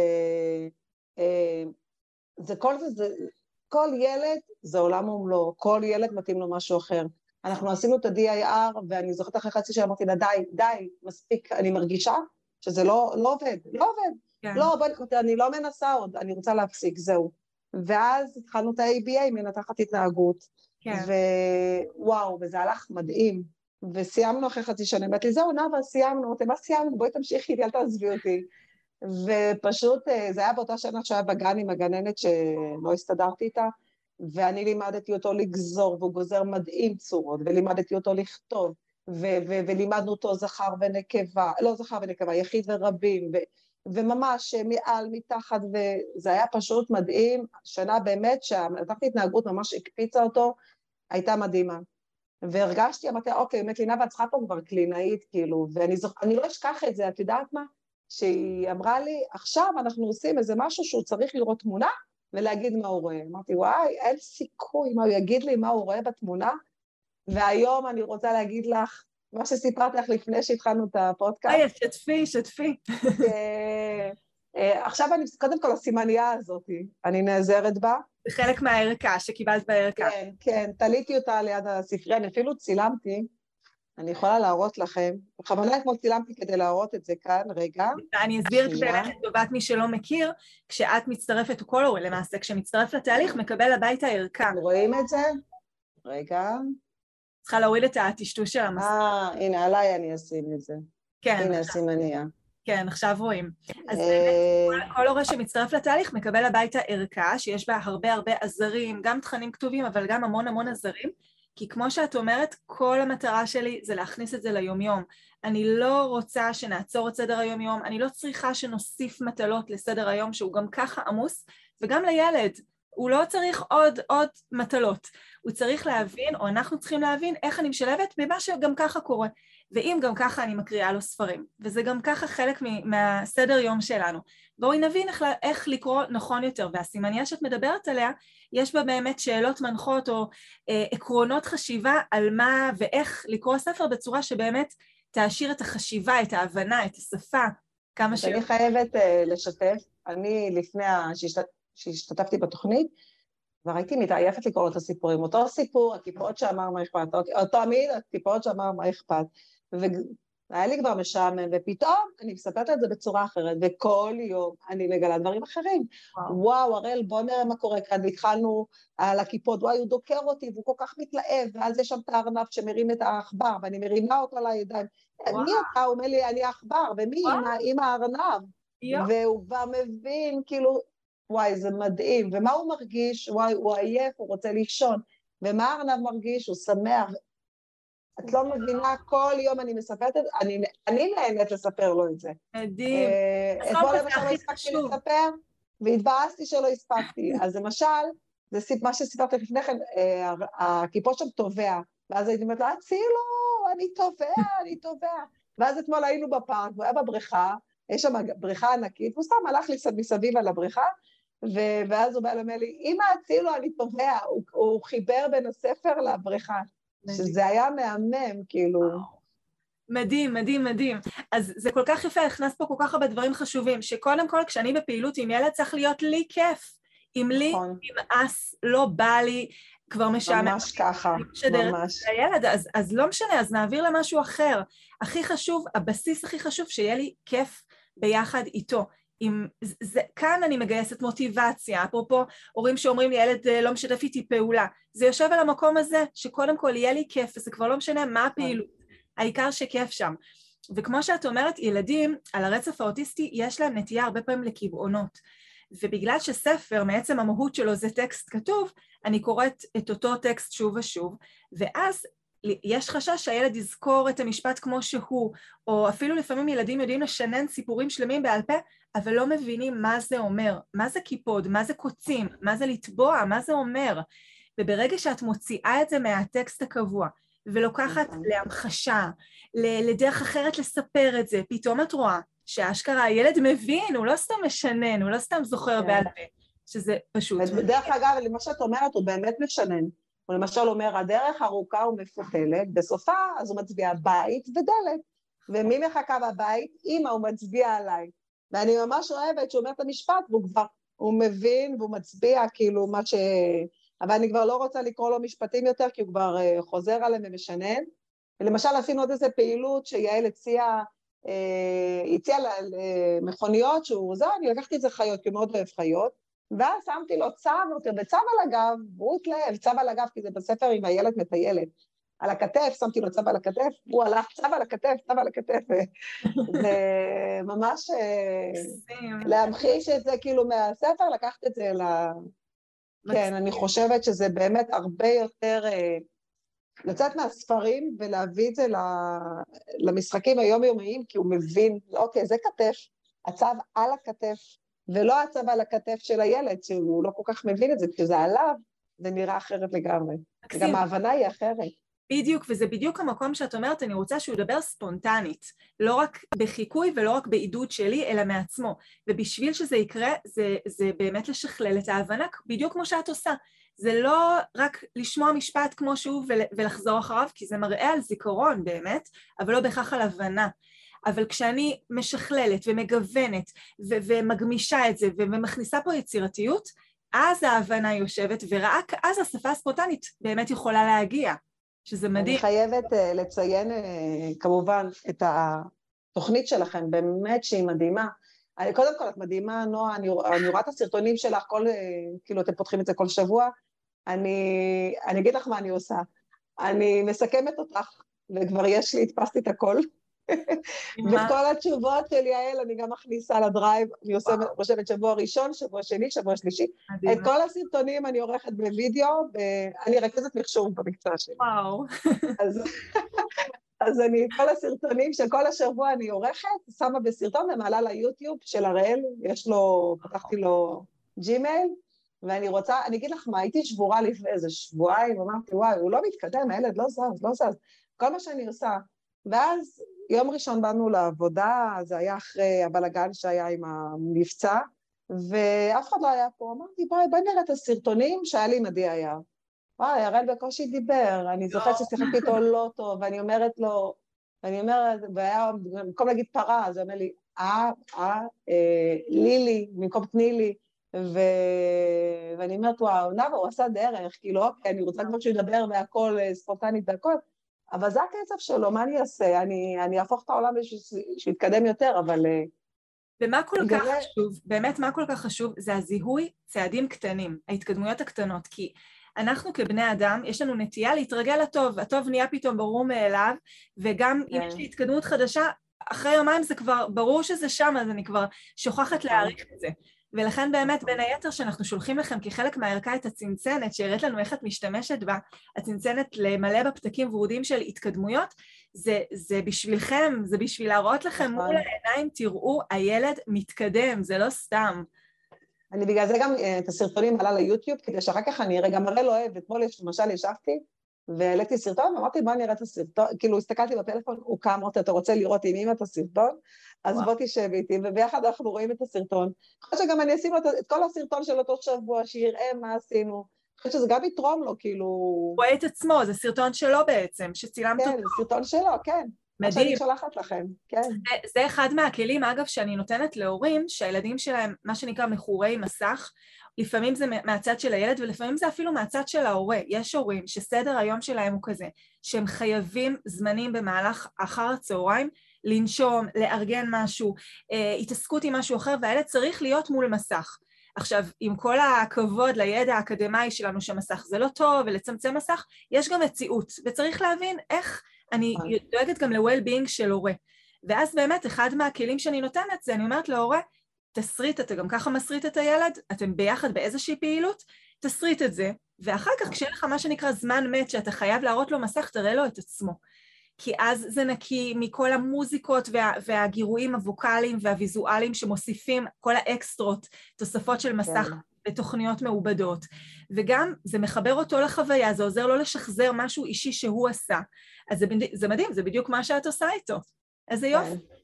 אה, זה כל זה, זה, כל ילד זה עולם ומלואו, כל ילד מתאים לו משהו אחר. אנחנו עשינו את ה-DIR, ואני זוכרת אחרי חצי שעה אמרתי לה, די, די, מספיק, אני מרגישה שזה לא, לא עובד, לא עובד. כן. לא, בואי, אני לא מנסה עוד, אני רוצה להפסיק, זהו. ואז התחלנו את ה-ABA, מנתחת התנהגות. כן. ווואו, וזה הלך מדהים. וסיימנו אחרי חצי שנה, אמרתי לי, זהו, נאוה, סיימנו. אמרתי, מה סיימנו? בואי תמשיכי, אל תעזבי אותי. ופשוט, אה, זה היה באותה שנה שהיה בגן עם הגננת שלא הסתדרתי איתה, ואני לימדתי אותו לגזור, והוא גוזר מדהים צורות, ולימדתי אותו לכתוב, ו- ו- ולימדנו אותו זכר ונקבה, לא זכר ונקבה, יחיד ורבים, ו- וממש מעל, מתחת, וזה היה פשוט מדהים, שנה באמת שהמתחת התנהגות ממש הקפיצה אותו, הייתה מדהימה. והרגשתי, אמרתי, אוקיי, באמת לינה ואת צריכה פה כבר קלינאית, כאילו, ואני זוכ... לא אשכח את זה, את יודעת מה? שהיא אמרה לי, עכשיו אנחנו עושים איזה משהו שהוא צריך לראות תמונה ולהגיד מה הוא רואה. אמרתי, וואי, אין סיכוי, מה הוא יגיד לי מה הוא רואה בתמונה? והיום אני רוצה להגיד לך, מה שסיפרתי לך לפני שהתחלנו את הפודקאסט. היי, שתפי, שתפי. אה, עכשיו אני, קודם כל הסימנייה הזאת, אני נעזרת בה. זה חלק מהערכה, שקיבלת בערכה. כן, כן, תליתי אותה ליד הספרייה, אני אפילו צילמתי, אני יכולה להראות לכם, בכוונה אתמול צילמתי כדי להראות את זה כאן, רגע. אני אסביר באמת לטובת מי שלא מכיר, כשאת מצטרפת, או כל הורה למעשה, כשמצטרף לתהליך, מקבל הביתה ערכה. רואים את זה? רגע. צריכה להוריד את הטשטוש של המסך. אה, הנה, עליי אני אשים את זה. כן. הנה הסימניה. כן, עכשיו רואים. אז אה, באמת, כל הורה שמצטרף לתהליך מקבל הביתה ערכה, שיש בה הרבה הרבה עזרים, גם תכנים כתובים, אבל גם המון המון עזרים, כי כמו שאת אומרת, כל המטרה שלי זה להכניס את זה ליומיום. אני לא רוצה שנעצור את סדר היום-יום, אני לא צריכה שנוסיף מטלות לסדר היום שהוא גם ככה עמוס, וגם לילד, הוא לא צריך עוד עוד מטלות, הוא צריך להבין, או אנחנו צריכים להבין, איך אני משלבת במה שגם ככה קורה. ואם גם ככה אני מקריאה לו ספרים, וזה גם ככה חלק מהסדר יום שלנו. בואי נבין איך, איך לקרוא נכון יותר, והסימניה שאת מדברת עליה, יש בה באמת שאלות מנחות או אה, עקרונות חשיבה על מה ואיך לקרוא ספר בצורה שבאמת תעשיר את החשיבה, את ההבנה, את השפה, כמה ש... אני חייבת uh, לשתף, אני לפני שהשת... שהשתתפתי בתוכנית, כבר הייתי מתעייפת לקרוא את הסיפורים. אותו סיפור, הכיפות שאמר מה אכפת, אותו תמיד הכיפות שאמר מה אכפת. והיה לי כבר משעמם, ופתאום אני מספרת את זה בצורה אחרת, וכל יום אני מגלה דברים אחרים. וואו, וואו הראל, בוא נראה מה קורה כאן, והתחלנו על הכיפות, וואי, הוא דוקר אותי, והוא כל כך מתלהב, ואז יש שם את הארנב שמרים את העכבר, ואני מרימה אותו על הידיים. מי אתה? הוא אומר לי, אני העכבר, ומי? עם הארנב. והוא כבר מבין, כאילו, וואי, זה מדהים. ומה הוא מרגיש? וואי, הוא עייף, הוא רוצה לישון. ומה הארנב מרגיש? הוא שמח. את לא מבינה, כל יום אני מספרת את זה, אני, אני נהנית לספר לו את זה. מדהים. אה, אתמול למשל לא הספקתי לספר, והתבאסתי שלא הספקתי. אז למשל, זה סיפ, מה שסיפרתי לפני כן, אה, הכיפות שם טובע, ואז הייתי אומרת לו, הצילו, אני טובע, אני טובע. ואז אתמול היינו בפארק, הוא היה בבריכה, יש שם בריכה ענקית, והוא סתם הלך לי מסביב על הבריכה, ואז הוא בא לומר לי, אמא, הצילו, אני טובע. הוא, הוא חיבר בין הספר לבריכה. שזה היה מהמם, כאילו... מדהים, מדהים, מדהים. אז זה כל כך יפה, הכנסת פה כל כך הרבה דברים חשובים, שקודם כל כשאני בפעילות עם ילד צריך להיות לי כיף. אם לי נכון. נמאס, לא בא לי, כבר משעמם. ממש ככה, ממש. הילד, אז, אז לא משנה, אז נעביר למשהו אחר. הכי חשוב, הבסיס הכי חשוב, שיהיה לי כיף ביחד איתו. עם, זה, כאן אני מגייסת מוטיבציה, אפרופו הורים שאומרים לי ילד אה, לא משתף איתי פעולה, זה יושב על המקום הזה שקודם כל יהיה לי כיף וזה כבר לא משנה מה הפעילות, העיקר שכיף שם. וכמו שאת אומרת, ילדים על הרצף האוטיסטי יש להם נטייה הרבה פעמים לקבעונות. ובגלל שספר מעצם המהות שלו זה טקסט כתוב, אני קוראת את אותו טקסט שוב ושוב, ואז יש חשש שהילד יזכור את המשפט כמו שהוא, או אפילו לפעמים ילדים יודעים לשנן סיפורים שלמים בעל פה, אבל לא מבינים מה זה אומר, מה זה קיפוד, מה זה קוצים, מה זה לטבוע, מה זה אומר. וברגע שאת מוציאה את זה מהטקסט הקבוע, ולוקחת נכון. להמחשה, לדרך אחרת לספר את זה, פתאום את רואה שאשכרה הילד מבין, הוא לא סתם משנן, הוא לא סתם זוכר כן. בעל פה, שזה פשוט. דרך אגב, למה שאת אומרת, הוא באמת משנן. הוא למשל אומר, הדרך ארוכה ומפותלת, בסופה אז הוא מצביע בית ודלת. ומי מחכה בבית? אמא, הוא מצביע עליי. ואני ממש אוהבת שהוא אומר את המשפט, והוא כבר הוא מבין והוא מצביע כאילו מה ש... אבל אני כבר לא רוצה לקרוא לו משפטים יותר, כי הוא כבר uh, חוזר עליהם ומשנן. ולמשל עשינו עוד איזה פעילות שיעל הציעה, uh, הציעה למכוניות שהוא זה, אני לקחתי את זה חיות, כי הוא מאוד אוהב חיות, ואז שמתי לו צו, וצו על הגב, הוא התלהב, צו על הגב, כי זה בספר עם הילד מטיילת. על הכתף, שמתי לו צו על הכתף, הוא הלך צו על הכתף, צו על הכתף, וממש להמחיש את זה כאילו מהספר, לקחת את זה ל... כן, אני חושבת שזה באמת הרבה יותר אה, לצאת מהספרים ולהביא את זה למשחקים היומיומיים, כי הוא מבין, אוקיי, זה כתף, הצו על הכתף, ולא הצו על הכתף של הילד, שהוא לא כל כך מבין את זה, כשזה עליו, זה נראה אחרת לגמרי. גם ההבנה היא אחרת. בדיוק, וזה בדיוק המקום שאת אומרת, אני רוצה שהוא ידבר ספונטנית, לא רק בחיקוי ולא רק בעידוד שלי, אלא מעצמו. ובשביל שזה יקרה, זה, זה באמת לשכלל את ההבנה, בדיוק כמו שאת עושה. זה לא רק לשמוע משפט כמו שהוא ולחזור אחריו, כי זה מראה על זיכרון באמת, אבל לא בהכרח על הבנה. אבל כשאני משכללת ומגוונת ו- ומגמישה את זה ומכניסה פה יצירתיות, אז ההבנה יושבת, ורק אז השפה הספונטנית באמת יכולה להגיע. שזה מדהים. אני חייבת uh, לציין uh, כמובן את התוכנית שלכם, באמת שהיא מדהימה. אני, קודם כל, את מדהימה, נועה, אני, אני רואה את הסרטונים שלך, כל, uh, כאילו אתם פותחים את זה כל שבוע. אני, אני אגיד לך מה אני עושה. אני מסכמת אותך, וכבר יש לי, הדפסתי את הכל. ואת כל התשובות של יעל אני גם מכניסה לדרייב, אני רושמת שבוע ראשון, שבוע שני, שבוע שלישי. את כל הסרטונים אני עורכת בווידאו, ואני רכזת מחשוב במקצוע שלי. וואו. אז אני, כל הסרטונים של כל השבוע אני עורכת, שמה בסרטון ומעלה ליוטיוב של הראל, יש לו, פתחתי לו ג'ימייל, ואני רוצה, אני אגיד לך מה, הייתי שבורה לפני איזה שבועיים, אמרתי, וואי, הוא לא מתקדם, הילד לא זז, לא זז. כל מה שאני עושה, ואז יום ראשון באנו לעבודה, זה היה אחרי הבלגן שהיה עם המבצע, ואף אחד לא היה פה. אמרתי, בואי, בואי נראה את הסרטונים שהיה לי עדי היה. וואי, הראל בקושי דיבר, אני זוכרת ששיחקתי איתו לא טוב, ואני אומרת לו, ואני אומרת, והיה, במקום להגיד פרה, אז הוא אומר לי, אה, אה, אה, לילי, במקום תני לי, ו... ואני אומרת, וואו, נאוה, הוא עשה דרך, כאילו, אוקיי, אני רוצה כבר שהוא ידבר והכל אה, ספונטנית והכל, אבל זה הקצב שלו, מה אני אעשה? אני, אני אהפוך את העולם שיתקדם יותר, אבל... אה, ומה כל כך גלל... חשוב, באמת מה כל כך חשוב, זה הזיהוי צעדים קטנים, ההתקדמויות הקטנות, כי אנחנו כבני אדם, יש לנו נטייה להתרגל לטוב, הטוב נהיה פתאום ברור מאליו, וגם כן. אם יש לי התקדמות חדשה, אחרי יומיים זה כבר, ברור שזה שם, אז אני כבר שוכחת נכון. להעריך את זה. ולכן באמת, בין היתר, שאנחנו שולחים לכם כחלק מהערכה את הצנצנת, שהראית לנו איך את משתמשת בה, הצנצנת למלא בפתקים ורודים של התקדמויות, זה, זה בשבילכם, זה בשביל להראות לכם נכון. מול העיניים, תראו, הילד מתקדם, זה לא סתם. אני בגלל זה גם אה, את הסרטונים עלה ליוטיוב, כדי שאחר כך אני אראה, גם הראל אוהב, אתמול למשל ישבתי, והעליתי סרטון, ואמרתי, בוא נראה את הסרטון, כאילו הסתכלתי בפלאפון, הוא קם, אמרתי, אתה רוצה לראות עם אמא את הסרטון? אז בוא תשב איתי, וביחד אנחנו רואים את הסרטון. אני חושבת שגם אני אשים לו את כל הסרטון של אותו שבוע, שיראה מה עשינו. אני חושבת שזה גם יתרום לו, כאילו... הוא רואה את עצמו, זה סרטון שלו בעצם, שצילמת אותו. כן, זה סרטון שלו, כן. מדהים. שאני שולחת לכם, כן. זה, זה אחד מהכלים, אגב, שאני נותנת להורים, שהילדים שלהם, מה שנקרא מכורי מסך, לפעמים זה מהצד של הילד ולפעמים זה אפילו מהצד של ההורה. יש הורים שסדר היום שלהם הוא כזה, שהם חייבים זמנים במהלך אחר הצהריים לנשום, לארגן משהו, אה, התעסקות עם משהו אחר, והילד צריך להיות מול מסך. עכשיו, עם כל הכבוד לידע האקדמאי שלנו שמסך זה לא טוב ולצמצם מסך, יש גם מציאות, וצריך להבין איך אני נכון. דואגת גם ל-well-being של הורה. ואז באמת, אחד מהכלים שאני נותנת זה, אני אומרת להורה, תסריט, אתה גם ככה מסריט את הילד, אתם ביחד באיזושהי פעילות, תסריט את זה, ואחר כך כשיהיה לך מה שנקרא זמן מת שאתה חייב להראות לו מסך, תראה לו את עצמו. כי אז זה נקי מכל המוזיקות וה, והגירויים הווקאליים והוויזואליים שמוסיפים, כל האקסטרות, תוספות של מסך כן. בתוכניות מעובדות. וגם זה מחבר אותו לחוויה, זה עוזר לו לשחזר משהו אישי שהוא עשה. אז זה, זה מדהים, זה בדיוק מה שאת עושה איתו. איזה יופי. כן.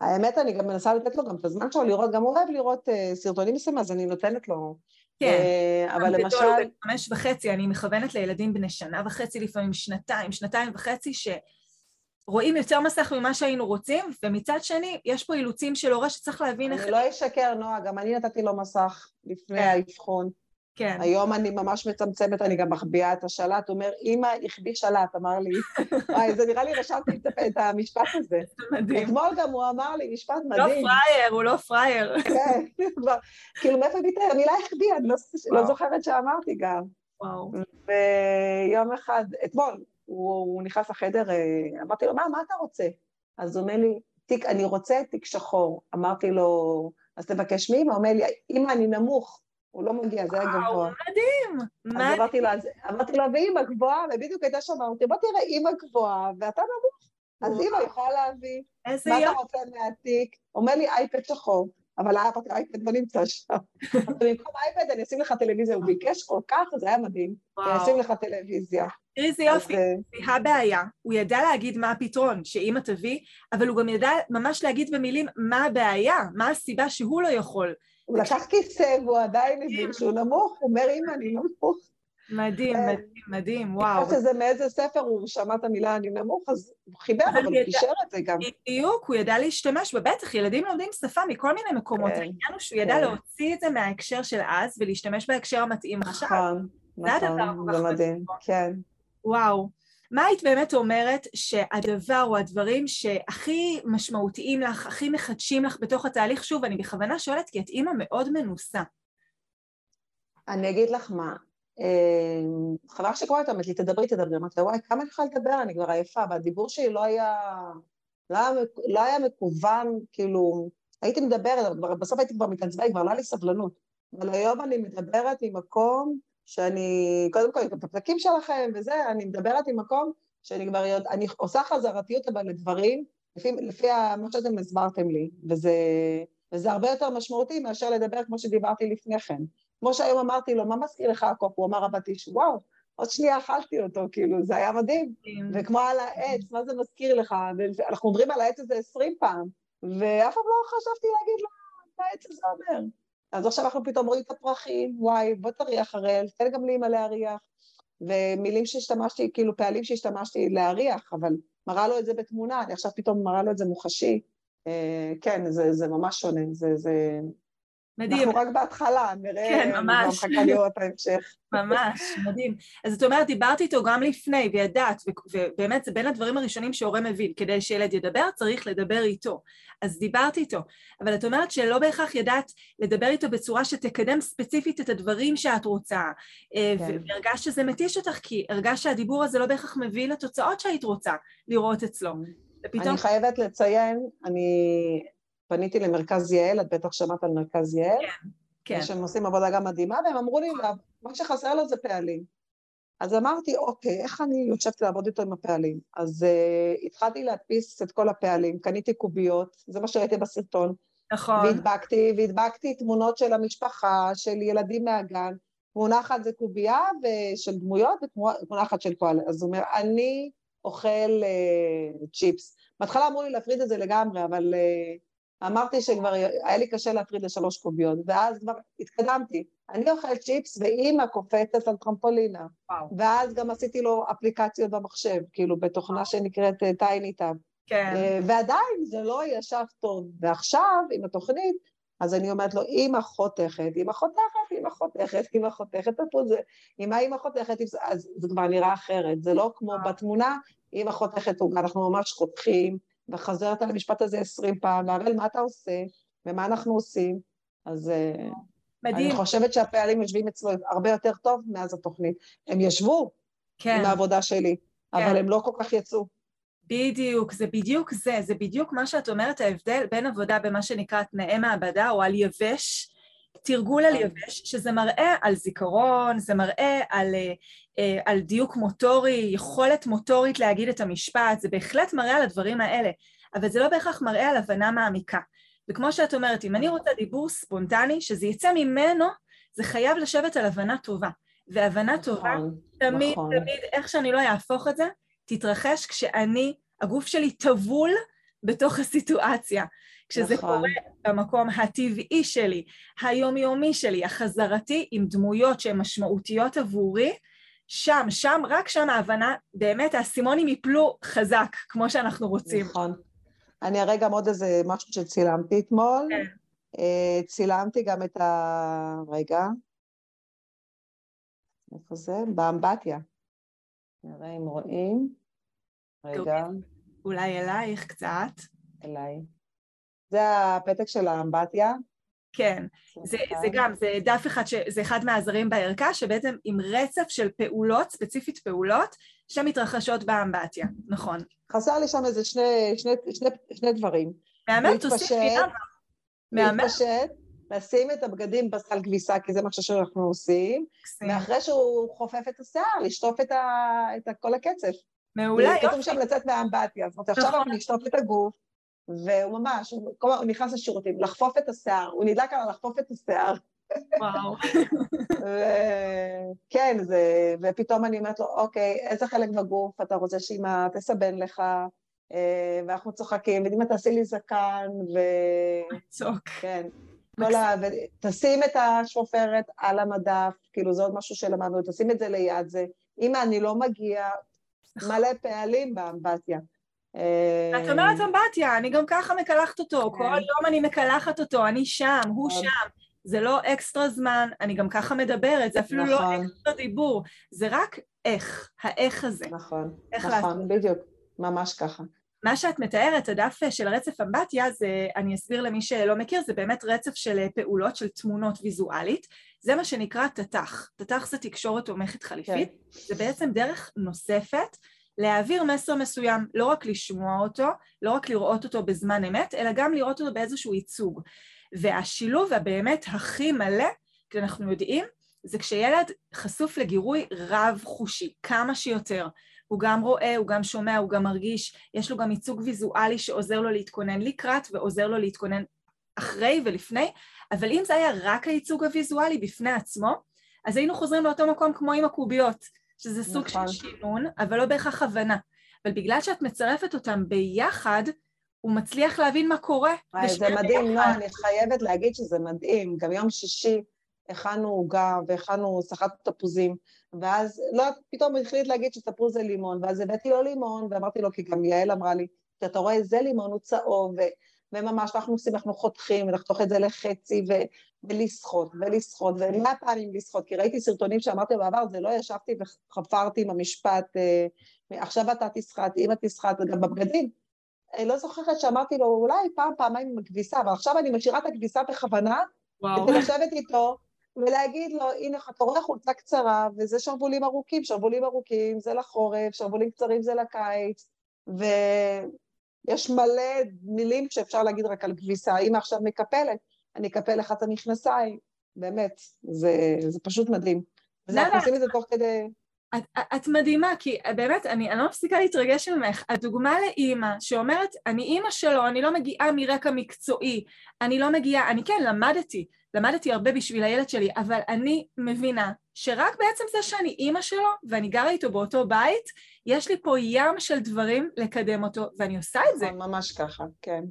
האמת, אני גם מנסה לתת לו גם את הזמן שלו לראות, גם הוא אוהב לראות uh, סרטונים מסוימים, אז אני נותנת לו. כן, uh, אבל למשל... גדול, בחמש וחצי, אני מכוונת לילדים בני שנה וחצי, לפעמים שנתיים, שנתיים וחצי, ש... רואים יותר מסך ממה שהיינו רוצים, ומצד שני, יש פה אילוצים של הורה שצריך להבין איך... אני לא אשקר, נועה, גם אני נתתי לו מסך לפני כן. האבחון. כן, היום אני ממש מצמצמת, אני גם מחביאה את השלט. הוא אומר, אמא, החביא שלט, אמר לי. וואי, זה נראה לי רשמתי את- המשפט הזה. מדהים. אתמול גם הוא אמר לי משפט לא מדהים. פראייר, הוא לא פראייר. כן, כבר- כאילו, מאיפה את המילה החביא? אני לא- לא. זוכרת שאמרתי גם. וואו. ויום אחד, אתמול, הוא, הוא נכנס לחדר, אה, אמרתי לו, מה, מה אתה רוצה? אז הוא אומר לי, תיק, אני רוצה תיק שחור. אמרתי לו, אז תבקש מאמא, הוא אומר לי, אמא, אני נמוך. הוא לא מגיע, זה היה וואו, גבוה. מדהים. אז? אמרתי לו, אז, אמרתי לו, ואמא גבוהה, ובדיוק הייתה שם, אמרתי, בוא תראה, אמא גבוהה, ואתה נמוך. אז. אמא יכולה להביא, איזה מה אתה. רוצה מהתיק? אומר לי, אייפד שחור. אבל האייפד לא נמצא שם. במקום אייפד אני אשים לך טלוויזיה, הוא ביקש כל כך, זה היה מדהים. אני. אשים לך טלוויזיה. תראי איזה אז, יופי. אה, זיהה בעיה, הוא ידע להגיד מה הפתרון, שאמא תביא, אבל הוא גם ידע ממש להגיד במילים מה הבעיה, מה הסיבה שהוא לא יכול. הוא לקח כיסא והוא עדיין הבין שהוא נמוך, הוא אומר, אמא, אני נמוך. מדהים, כן. מדהים, מדהים, וואו. חושבת שזה מאיזה ספר, הוא שמע את המילה אני נמוך, אז הוא חיבר, אבל הוא קישר את זה גם. בדיוק, הוא ידע להשתמש, ובטח, ילדים לומדים שפה מכל מיני מקומות. כן, העניין הוא שהוא ידע כן. להוציא את זה מההקשר של אז ולהשתמש בהקשר המתאים עכשיו. נכון, נכון, זה מדהים, מדהים. כן. וואו. מה היית באמת אומרת שהדבר או הדברים שהכי משמעותיים לך, הכי מחדשים לך בתוך התהליך? שוב, אני בכוונה שואלת כי את אימא מאוד מנוסה. אני אגיד לך מה, אה, חבל שקורא איתה, אמרת לי, תדברי, תדברי. אמרתי לה, וואי, כמה אני יכולה לדבר, אני כבר עייפה, והדיבור שלי לא היה, לא היה, לא היה מקוון, כאילו, הייתי מדברת, בסוף הייתי כבר מתעצבנת, כבר לא היה לי סבלנות. אבל היום אני מדברת ממקום שאני, קודם כל, את הפתקים שלכם וזה, אני מדברת ממקום שאני כבר אני עושה חזרתיות אבל לדברים, לפי, לפי מה שאתם הסברתם לי, וזה, וזה הרבה יותר משמעותי מאשר לדבר כמו שדיברתי לפני כן. כמו שהיום אמרתי לו, מה מזכיר לך הקוף? הוא אמר הפטיש, וואו, עוד שנייה אכלתי אותו, כאילו, זה היה מדהים. וכמו על העץ, מה זה מזכיר לך? אנחנו עוברים על העץ הזה עשרים פעם, ואף פעם לא חשבתי להגיד לו מה העץ הזה אומר. אז עכשיו אנחנו פתאום רואים את הפרחים, וואי, בוא תריח הראל, תן גם לאמא להריח. ומילים שהשתמשתי, כאילו פעלים שהשתמשתי להריח, אבל מראה לו את זה בתמונה, אני עכשיו פתאום מראה לו את זה מוחשי. אה, כן, זה, זה ממש שונה, זה, זה... מדהים, אנחנו רק בהתחלה, נראה, כן, אני ממש. מחכה לראות ההמשך. ממש, מדהים. אז את אומרת, דיברת איתו גם לפני, וידעת, ובאמת זה בין הדברים הראשונים שהורה מבין, כדי שילד ידבר, צריך לדבר איתו. אז דיברת איתו, אבל את אומרת שלא בהכרח ידעת לדבר איתו בצורה שתקדם ספציפית את הדברים שאת רוצה, אה, כן. והרגשת שזה מתיש אותך, כי הרגשת שהדיבור הזה לא בהכרח מביא לתוצאות שהיית רוצה לראות אצלו. ופתאום, אני חייבת לציין, אני פניתי למרכז יעל, את בטח שמעת על מרכז יעל, כן, שהם עושים עבודה גם מדהימה, והם אמרו לי, מה שחסר לו זה פעלים. אז אמרתי, אוקיי, איך אני יושבת לעבוד איתו עם הפעלים? אז uh, התחלתי להדפיס את כל הפעלים, קניתי קוביות, זה מה שראיתי בסרטון, נכון, והדבקתי, והדבקתי תמונות של המשפחה, של ילדים מהגן, תמונה אחת זה קובייה של דמויות, ותמונה אחת של פועל. אז הוא אומר, אני אוכל uh, צ'יפס. בהתחלה אמרו לי להפריד את זה לגמרי, אבל uh, אמרתי שכבר היה לי קשה להפריד לשלוש קוביות, ואז כבר התקדמתי. אני אוכל צ'יפס ואימא קופצת על טרמפולינה. וואו. ואז גם עשיתי לו אפליקציות במחשב, כאילו בתוכנה שנקראת טייני טאב. כן, ועדיין זה לא ישב טוב. ועכשיו, עם התוכנית, אז אני אומרת לו, אמא חותכת, אמא חותכת, אמא חותכת, אמא חותכת? אמא, אמא חותכת, אז זה כבר נראה אחרת. זה לא כמו בתמונה, אמא חותכת עוגה, אנחנו ממש חותכים, וחזרת על המשפט הזה עשרים פעם, והראל, מה אתה עושה? ומה אנחנו עושים? אז מדהים. אני חושבת שהפעלים יושבים אצלו הרבה יותר טוב מאז התוכנית. הם ישבו כן. עם העבודה שלי, אבל הם לא כל כך יצאו. בדיוק, זה בדיוק זה, זה בדיוק מה שאת אומרת, ההבדל בין עבודה במה שנקרא תנאי מעבדה או על יבש, תרגול על יבש, שזה מראה על זיכרון, זה מראה על, על דיוק מוטורי, יכולת מוטורית להגיד את המשפט, זה בהחלט מראה על הדברים האלה, אבל זה לא בהכרח מראה על הבנה מעמיקה. וכמו שאת אומרת, אם אני רוצה דיבור ספונטני, שזה יצא ממנו, זה חייב לשבת על הבנה טובה. והבנה נכון, טובה, תמיד, נכון. תמיד, איך שאני לא אהפוך את זה, תתרחש כשאני, הגוף שלי טבול בתוך הסיטואציה. כשזה נכון. קורה במקום הטבעי שלי, היומיומי שלי, החזרתי, עם דמויות שהן משמעותיות עבורי, שם, שם, רק שם ההבנה, באמת האסימונים יפלו חזק, כמו שאנחנו רוצים. נכון. אני אראה גם עוד איזה משהו שצילמתי אתמול. כן. אה, צילמתי גם את ה... רגע. איפה זה? באמבטיה. נראה אם רואים. רגע, אולי אלייך קצת. אליי. זה הפתק של האמבטיה. כן, זה, זה גם, זה דף אחד, ש, זה אחד מהעזרים בערכה, שבעצם עם רצף של פעולות, ספציפית פעולות, שמתרחשות באמבטיה, נכון. חסר לי שם איזה שני, שני, שני, שני דברים. מהמם, תוסיפי, למה? מהמם. להתפשט, לשים את הבגדים בסל כביסה, כי זה מה שאנחנו עושים. ואחרי שהוא חופף את השיער, לשטוף את, ה, את כל הקצף. מעולה, כתוב יופי. שם לצאת מהאמבטיה, זאת אומרת, עכשיו נכון. אנחנו נשטוף את הגוף, והוא ממש, הוא, נכנס לשירותים, לחפוף את השיער, הוא נדלק על לחפוף את השיער. וואו. וכן, זה, ופתאום אני אומרת לו, אוקיי, איזה חלק בגוף אתה רוצה שאמא תסבן לך, אה, ואנחנו צוחקים, ואמא תעשי לי זקן, צוק. וכן, כל ה... ותשים את השופרת על המדף, כאילו זה עוד משהו שלמדנו, תשים את זה ליד זה. אמא, אני לא מגיע, מלא פעלים באמבטיה. אה, את אומרת אמבטיה, אני גם ככה מקלחת אותו, כן. כל יום אני מקלחת אותו, אני שם, הוא נכון. שם. זה לא אקסטרה זמן, אני גם ככה מדברת, זה אפילו לא נכון. אקסטרה דיבור, זה רק איך, האיך הזה. נכון, איך נכון, בדיוק, ממש ככה. מה שאת מתארת, הדף של רצף אמבטיה, זה, אני אסביר למי שלא מכיר, זה באמת רצף של פעולות של תמונות ויזואלית. זה מה שנקרא תת"ח. תת"ח זה תקשורת תומכת חליפית. כן. זה בעצם דרך נוספת להעביר מסר מסוים, לא רק לשמוע אותו, לא רק לראות אותו בזמן אמת, אלא גם לראות אותו באיזשהו ייצוג. והשילוב הבאמת הכי מלא, כי אנחנו יודעים, זה כשילד חשוף לגירוי רב-חושי, כמה שיותר. הוא גם רואה, הוא גם שומע, הוא גם מרגיש, יש לו גם ייצוג ויזואלי שעוזר לו להתכונן לקראת ועוזר לו להתכונן אחרי ולפני, אבל אם זה היה רק הייצוג הוויזואלי בפני עצמו, אז היינו חוזרים לאותו מקום כמו עם הקוביות, שזה סוג נכון. של שינון, אבל לא בהכרח הבנה. אבל בגלל שאת מצרפת אותם ביחד, הוא מצליח להבין מה קורה. וואי, זה מדהים. נועה, אני חייבת להגיד שזה מדהים. גם יום שישי הכנו עוגה והכנו סחטנו תפוזים, ואז לא, פתאום החליט להגיד שתפוז זה לימון, ואז הבאתי לו לימון, ואמרתי לו, כי גם יעל אמרה לי, אתה רואה, זה לימון, הוא צהוב, ו... וממש אנחנו עושים, אנחנו חותכים, ונחתוך את זה לחצי, ו... ולסחוט, ולסחוט, ומאה פעמים לסחוט, כי ראיתי סרטונים שאמרתי בעבר, זה לא ישבתי וחפרתי עם המשפט, אה, עכשיו אתה תסחט, אמא תסחט, וגם בבגדים. אני לא זוכרת שאמרתי לו, אולי פעם, פעמיים עם הכביסה, אבל עכשיו אני משאירה את הכביסה בכוונה. כדי לשבת איתו ולהגיד לו, הנה, אתה רואה חולצה קצרה, וזה שרוולים ארוכים, שרוולים ארוכים זה לחורף, שרוולים קצרים זה לקיץ, ויש מלא מילים שאפשר להגיד רק על כביסה. אמא עכשיו מקפלת, אני אקפל לך את המכנסיים, באמת, זה, זה פשוט מדהים. וזה, לא, אנחנו לא. עושים את זה תוך כדי... את, את מדהימה, כי באמת, אני, אני לא מפסיקה להתרגש ממך. הדוגמה לאימא שאומרת, אני אימא שלו, אני לא מגיעה מרקע מקצועי, אני לא מגיעה, אני כן, למדתי, למדתי הרבה בשביל הילד שלי, אבל אני מבינה שרק בעצם זה שאני אימא שלו ואני גרה איתו באותו בית, יש לי פה ים של דברים לקדם אותו, ואני עושה את זה. ממש ככה, כן.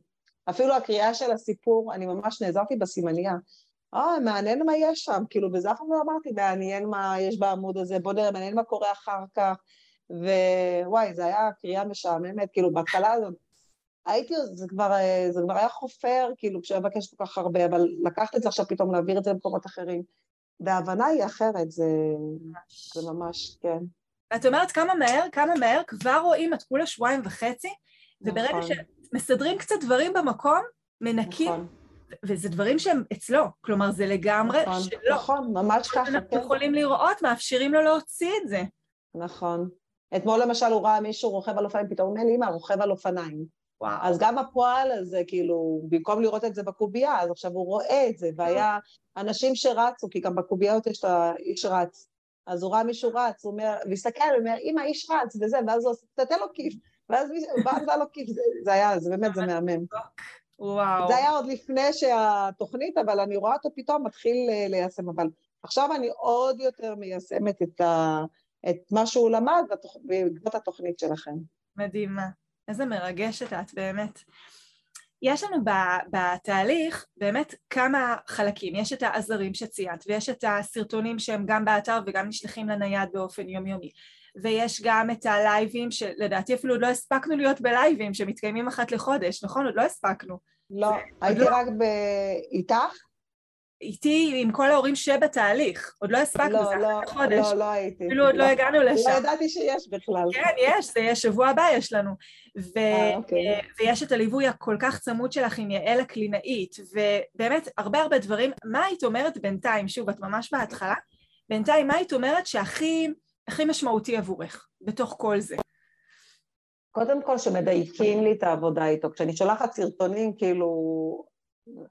אפילו הקריאה של הסיפור, אני ממש נעזרתי בסימניה. אה, מעניין מה יש שם, כאילו, וזה אף פעם לא אמרתי, מעניין מה יש בעמוד הזה, בוא נראה, מעניין מה קורה אחר כך. ווואי, זה היה קריאה משעממת, כאילו, בהתחלה הזאת, הייתי, זה כבר, אה, זה כבר היה חופר, כאילו, כשהיה מבקש כל כך הרבה, אבל לקחת את זה עכשיו פתאום, להעביר את זה למקומות אחרים. וההבנה היא אחרת, זה, זה ממש, כן. ואת אומרת כמה מהר, כמה מהר, כבר רואים את כולה שבועיים וחצי, וברגע נכון. שמסדרים קצת דברים במקום, מנקים, נכון, וזה דברים שהם אצלו, כלומר זה לגמרי נכון, שלו. נכון, ממש ככה, אנחנו כן. יכולים לראות, מאפשרים לו להוציא את זה. נכון. אתמול למשל הוא ראה מישהו רוכב על אופניים, פתאום הוא אומר לי, אמא, רוכב על אופניים. וואו. אז גם הפועל הזה, כאילו, במקום לראות את זה בקובייה, אז עכשיו הוא רואה את זה, והיה אנשים שרצו, כי גם בקוביות יש את האיש רץ. אז הוא ראה מישהו רץ, הוא אומר, והסתכל, הוא אומר, אמא, איש רץ, וזה, ואז הוא עושה, תתן לו כיף. ואז ואז נתן לו כיף, זה, היה, זה באמת, זה מהמם. וואו. זה היה עוד לפני שהתוכנית, אבל אני רואה אותו פתאום מתחיל אה, ליישם, אבל עכשיו אני עוד יותר מיישמת את, ה, את מה שהוא למד. בעקבות התוכנית שלכם. מדהימה. איזה מרגשת את באמת. יש לנו בתהליך באמת כמה חלקים, יש את העזרים שציינת ויש את הסרטונים שהם גם באתר וגם נשלחים לנייד באופן יומיומי ויש גם את הלייבים שלדעתי אפילו עוד לא הספקנו להיות בלייבים שמתקיימים אחת לחודש, נכון? עוד לא הספקנו. לא, הייתי לא... רק ב... איתך? איתי עם כל ההורים שבתהליך, עוד לא הספקנו, לא, זה לא, אחת לחודש. לא, לא הייתי. אפילו עוד לא, לא הגענו לשם. לא ידעתי שיש בכלל. כן, יש, זה יהיה שבוע הבא יש לנו. ו... אה, אוקיי. אה, ויש את הליווי הכל כך צמוד שלך עם יעל הקלינאית, ובאמת הרבה הרבה דברים. מה היית אומרת בינתיים, שוב, את ממש בהתחלה, בינתיים מה היית אומרת שהכי הכי משמעותי עבורך בתוך כל זה? קודם כל שמדייקים לי את העבודה איתו. כשאני שולחת סרטונים, כאילו,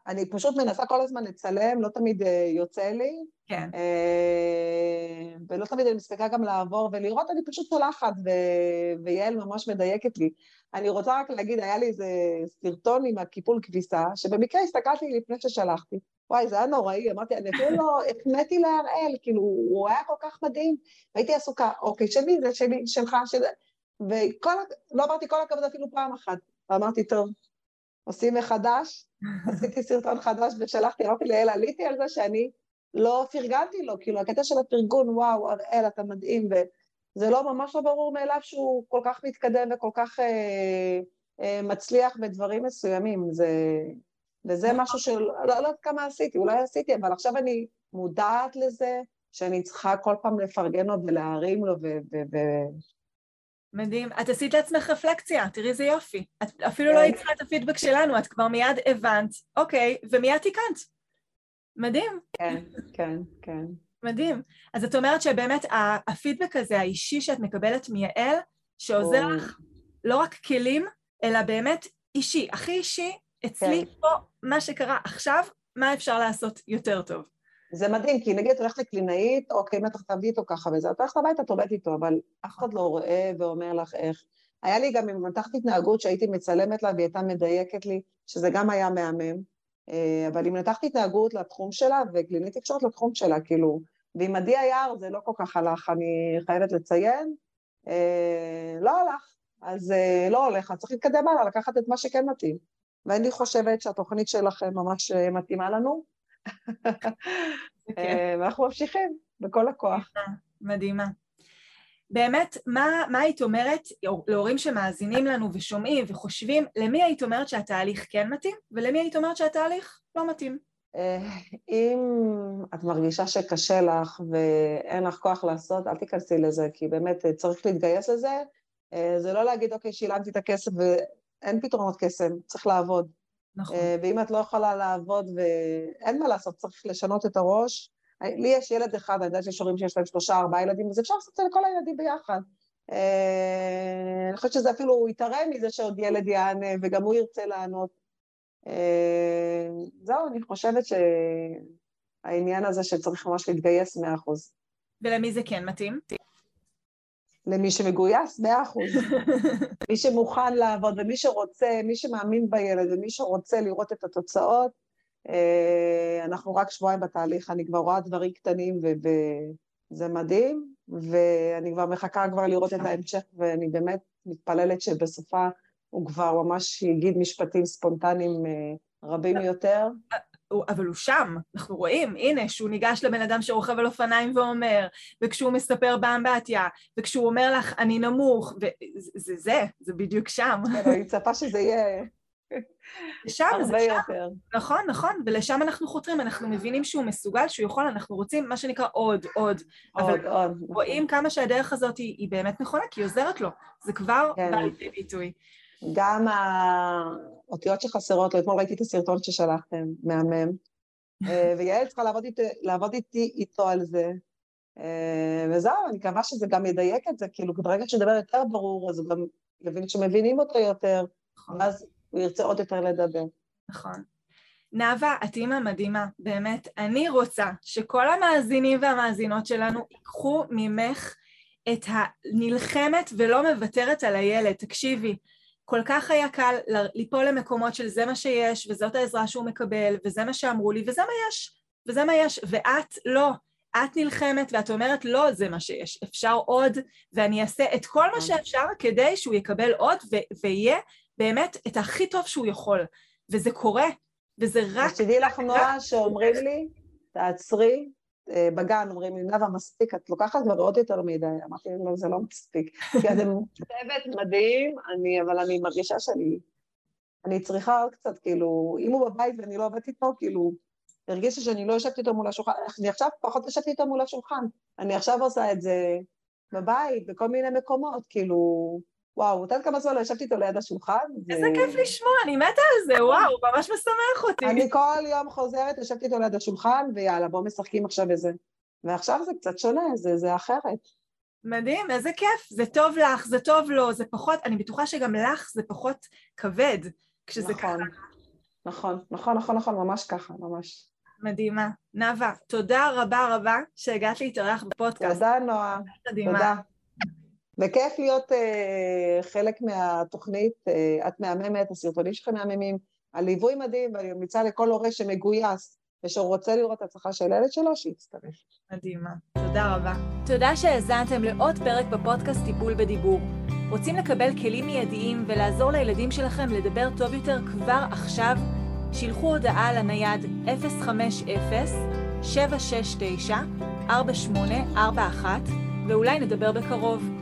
אני פשוט מנסה כל הזמן לצלם, לא תמיד אה, יוצא לי. כן. אה, ולא תמיד אני מספיקה גם לעבור ולראות, אני פשוט שולחת, ו- ויעל ממש מדייקת לי. אני רוצה רק להגיד, היה לי איזה סרטון עם הקיפול כביסה, שבמקרה הסתכלתי לפני ששלחתי. וואי, זה היה נוראי, אמרתי, אני אפילו לא החמאתי להראל, כאילו, הוא היה כל כך מדהים. והייתי עסוקה, אוקיי, שלי, זה שלי, שלך, של... וכל, לא אמרתי כל הכבוד אפילו פעם אחת. ואמרתי, טוב, עושים מחדש, עשיתי סרטון חדש ושלחתי, אמרתי לאל, עליתי על זה שאני לא פרגנתי לו, כאילו, הקטע של הפרגון, וואו, אראל, אתה מדהים, וזה לא, ממש לא ברור מאליו שהוא כל כך מתקדם וכל כך אה, אה, מצליח בדברים מסוימים, זה... וזה משהו שלא לא יודעת כמה עשיתי, אולי עשיתי, אבל עכשיו אני מודעת לזה, שאני צריכה כל פעם לפרגן לו ולהרים לו, ו... ו, ו... מדהים. את עשית לעצמך רפלקציה, תראי איזה יופי. את אפילו לא כן. הצעת את הפידבק שלנו, את כבר מיד הבנת, אוקיי, ומיד תיקנת. מדהים. כן, כן, כן. מדהים. אז את אומרת שבאמת הפידבק הזה, האישי שאת מקבלת מיעל, שעוזר לך לא רק כלים, אלא באמת אישי, הכי אישי, אצלי כן. פה, מה שקרה עכשיו, מה אפשר לעשות יותר טוב. זה מדהים, כי נגיד את הולכת לקלינאית, אוקיי, בטח תביא איתו ככה וזה, את הולכת הביתה, את עובדת איתו, אבל אף אחד לא רואה ואומר לך איך. היה לי גם עם מתחת התנהגות שהייתי מצלמת לה והיא הייתה מדייקת לי, שזה גם היה מהמם, אה, אבל היא מנתחת התנהגות לתחום שלה וקלינית תקשורת לתחום שלה, כאילו, ועם עדי היער זה לא כל כך הלך, אני חייבת לציין, אה, לא הלך, אז אה, לא הולך, אז צריך להתקדם הלאה, לקחת את מה שכן מתאים. ואני חושבת שהתוכנית שלכם ממש מתאימה לנו, ואנחנו ממשיכים בכל הכוח. מדהימה. באמת, מה, מה היית אומרת להורים שמאזינים לנו ושומעים וחושבים, למי היית אומרת שהתהליך כן מתאים, ולמי היית אומרת שהתהליך לא מתאים? אה, אם את מרגישה שקשה לך ואין לך כוח לעשות, אל תיכנסי לזה, כי באמת אה, צריך להתגייס לזה. אה, זה לא להגיד, אוקיי, שילמתי את הכסף ואין פתרונות קסם, צריך לעבוד. נכון. ואם את לא יכולה לעבוד ואין מה לעשות, צריך לשנות את הראש, לי יש ילד אחד, אני יודעת שיש הורים שיש להם שלושה, ארבעה ילדים, אז אפשר לעשות את זה לכל הילדים ביחד. אה, אני חושבת שזה אפילו יתערם מזה שעוד ילד יענה, וגם הוא ירצה לענות. אה, זהו, אני חושבת שהעניין הזה שצריך ממש להתגייס מאה אחוז. ולמי זה כן מתאים? למי שמגויס, מאה אחוז. מי שמוכן לעבוד, ומי שרוצה, מי שמאמין בילד, ומי שרוצה לראות את התוצאות, אה, אנחנו רק שבועיים בתהליך, אני כבר רואה דברים קטנים וזה מדהים, ואני כבר מחכה כבר לראות את ההמשך, ואני באמת מתפללת שבסופה הוא כבר ממש יגיד משפטים ספונטניים אה, רבים יותר. אבל הוא שם, אנחנו רואים, הנה, שהוא ניגש לבן אדם שרוכב על אופניים ואומר, וכשהוא מספר באמבטיה, וכשהוא אומר לך, אני נמוך, וזה זה, זה בדיוק שם. כן, אני מצפה שזה יהיה... שם, זה שם. יותר. נכון, נכון, ולשם אנחנו חותרים, אנחנו מבינים שהוא מסוגל, שהוא יכול, אנחנו רוצים מה שנקרא עוד, עוד. עוד, אבל עוד. נכון. רואים כמה שהדרך הזאת היא, היא באמת נכונה, כי היא עוזרת לו. זה כבר כן. בא לידי ביטוי. גם האותיות שחסרות לו, אתמול ראיתי את הסרטון ששלחתם, מהמם, אה, ויעל צריכה לעבוד, אית, לעבוד איתי איתו על זה. אה, וזהו, אני מקווה שזה גם ידייק את זה, כאילו, ברגע שדבר יותר ברור, אז הוא גם יבין שמבינים אותו יותר, נכון. ואז הוא ירצה עוד יותר לדבר. נכון. נאוה, את אימא מדהימה, באמת. אני רוצה שכל המאזינים והמאזינות שלנו ייקחו ממך את הנלחמת ולא מוותרת על הילד. תקשיבי, כל כך היה קל ליפול למקומות של זה מה שיש, וזאת העזרה שהוא מקבל, וזה מה שאמרו לי, וזה מה יש, וזה מה יש, ואת לא. את נלחמת ואת אומרת לא זה מה שיש, אפשר עוד ואני אעשה את כל מה כן. שאפשר כדי שהוא יקבל עוד ו- ויהיה באמת את הכי טוב שהוא יכול. וזה קורה, וזה רק... אז תדעי לך, נועה, שאומרים לי, תעצרי, בגן אומרים לי, נאוה, מספיק, את לוקחת כבר עוד יותר מדי. אמרתי להם, לא, זה לא מספיק. כי אתם צוות מדהים, אני, אבל אני מרגישה שאני... אני צריכה עוד קצת, כאילו, אם הוא בבית ואני לא עובדת איתו, כאילו, הרגישה שאני לא יושבת איתו מול השולחן, אני עכשיו פחות יושבת איתו מול השולחן. אני עכשיו עושה את זה בבית, בכל מיני מקומות, כאילו, וואו, את יודעת כמה זמן לא ישבתי איתו ליד השולחן? איזה כיף לשמוע, אני מתה על זה, וואו, ממש משמח אותי. אני כל יום חוזרת, ישבתי איתו ליד השולחן, ויאללה, בואו משחקים עכשיו איזה... ועכשיו זה קצת שונה, זה, זה אחרת. מדהים, איזה כיף. זה טוב לך, זה טוב לו, זה פחות, אני בטוחה שגם לך זה פחות כבד כשזה נכון, ככה. נכון, נכון, נכון, נכון, ממש ככה, ממש. מדהימה. נאוה, תודה רבה רבה שהגעת להתארח בפודקאסט. תודה, נועה. תודה. וכיף להיות uh, חלק מהתוכנית, uh, את מהממת, הסרטונים שלכם מהממים, הליווי מדהים, ואני ממליצה לכל הורה שמגויס ושרוצה לראות הצלחה של הילד שלו, שיצטרף. מדהימה. תודה רבה. תודה שהאזנתם לעוד פרק בפודקאסט טיפול בדיבור. רוצים לקבל כלים מיידיים ולעזור לילדים שלכם לדבר טוב יותר כבר עכשיו? שילחו הודעה לנייד 050-769-4841 ואולי נדבר בקרוב.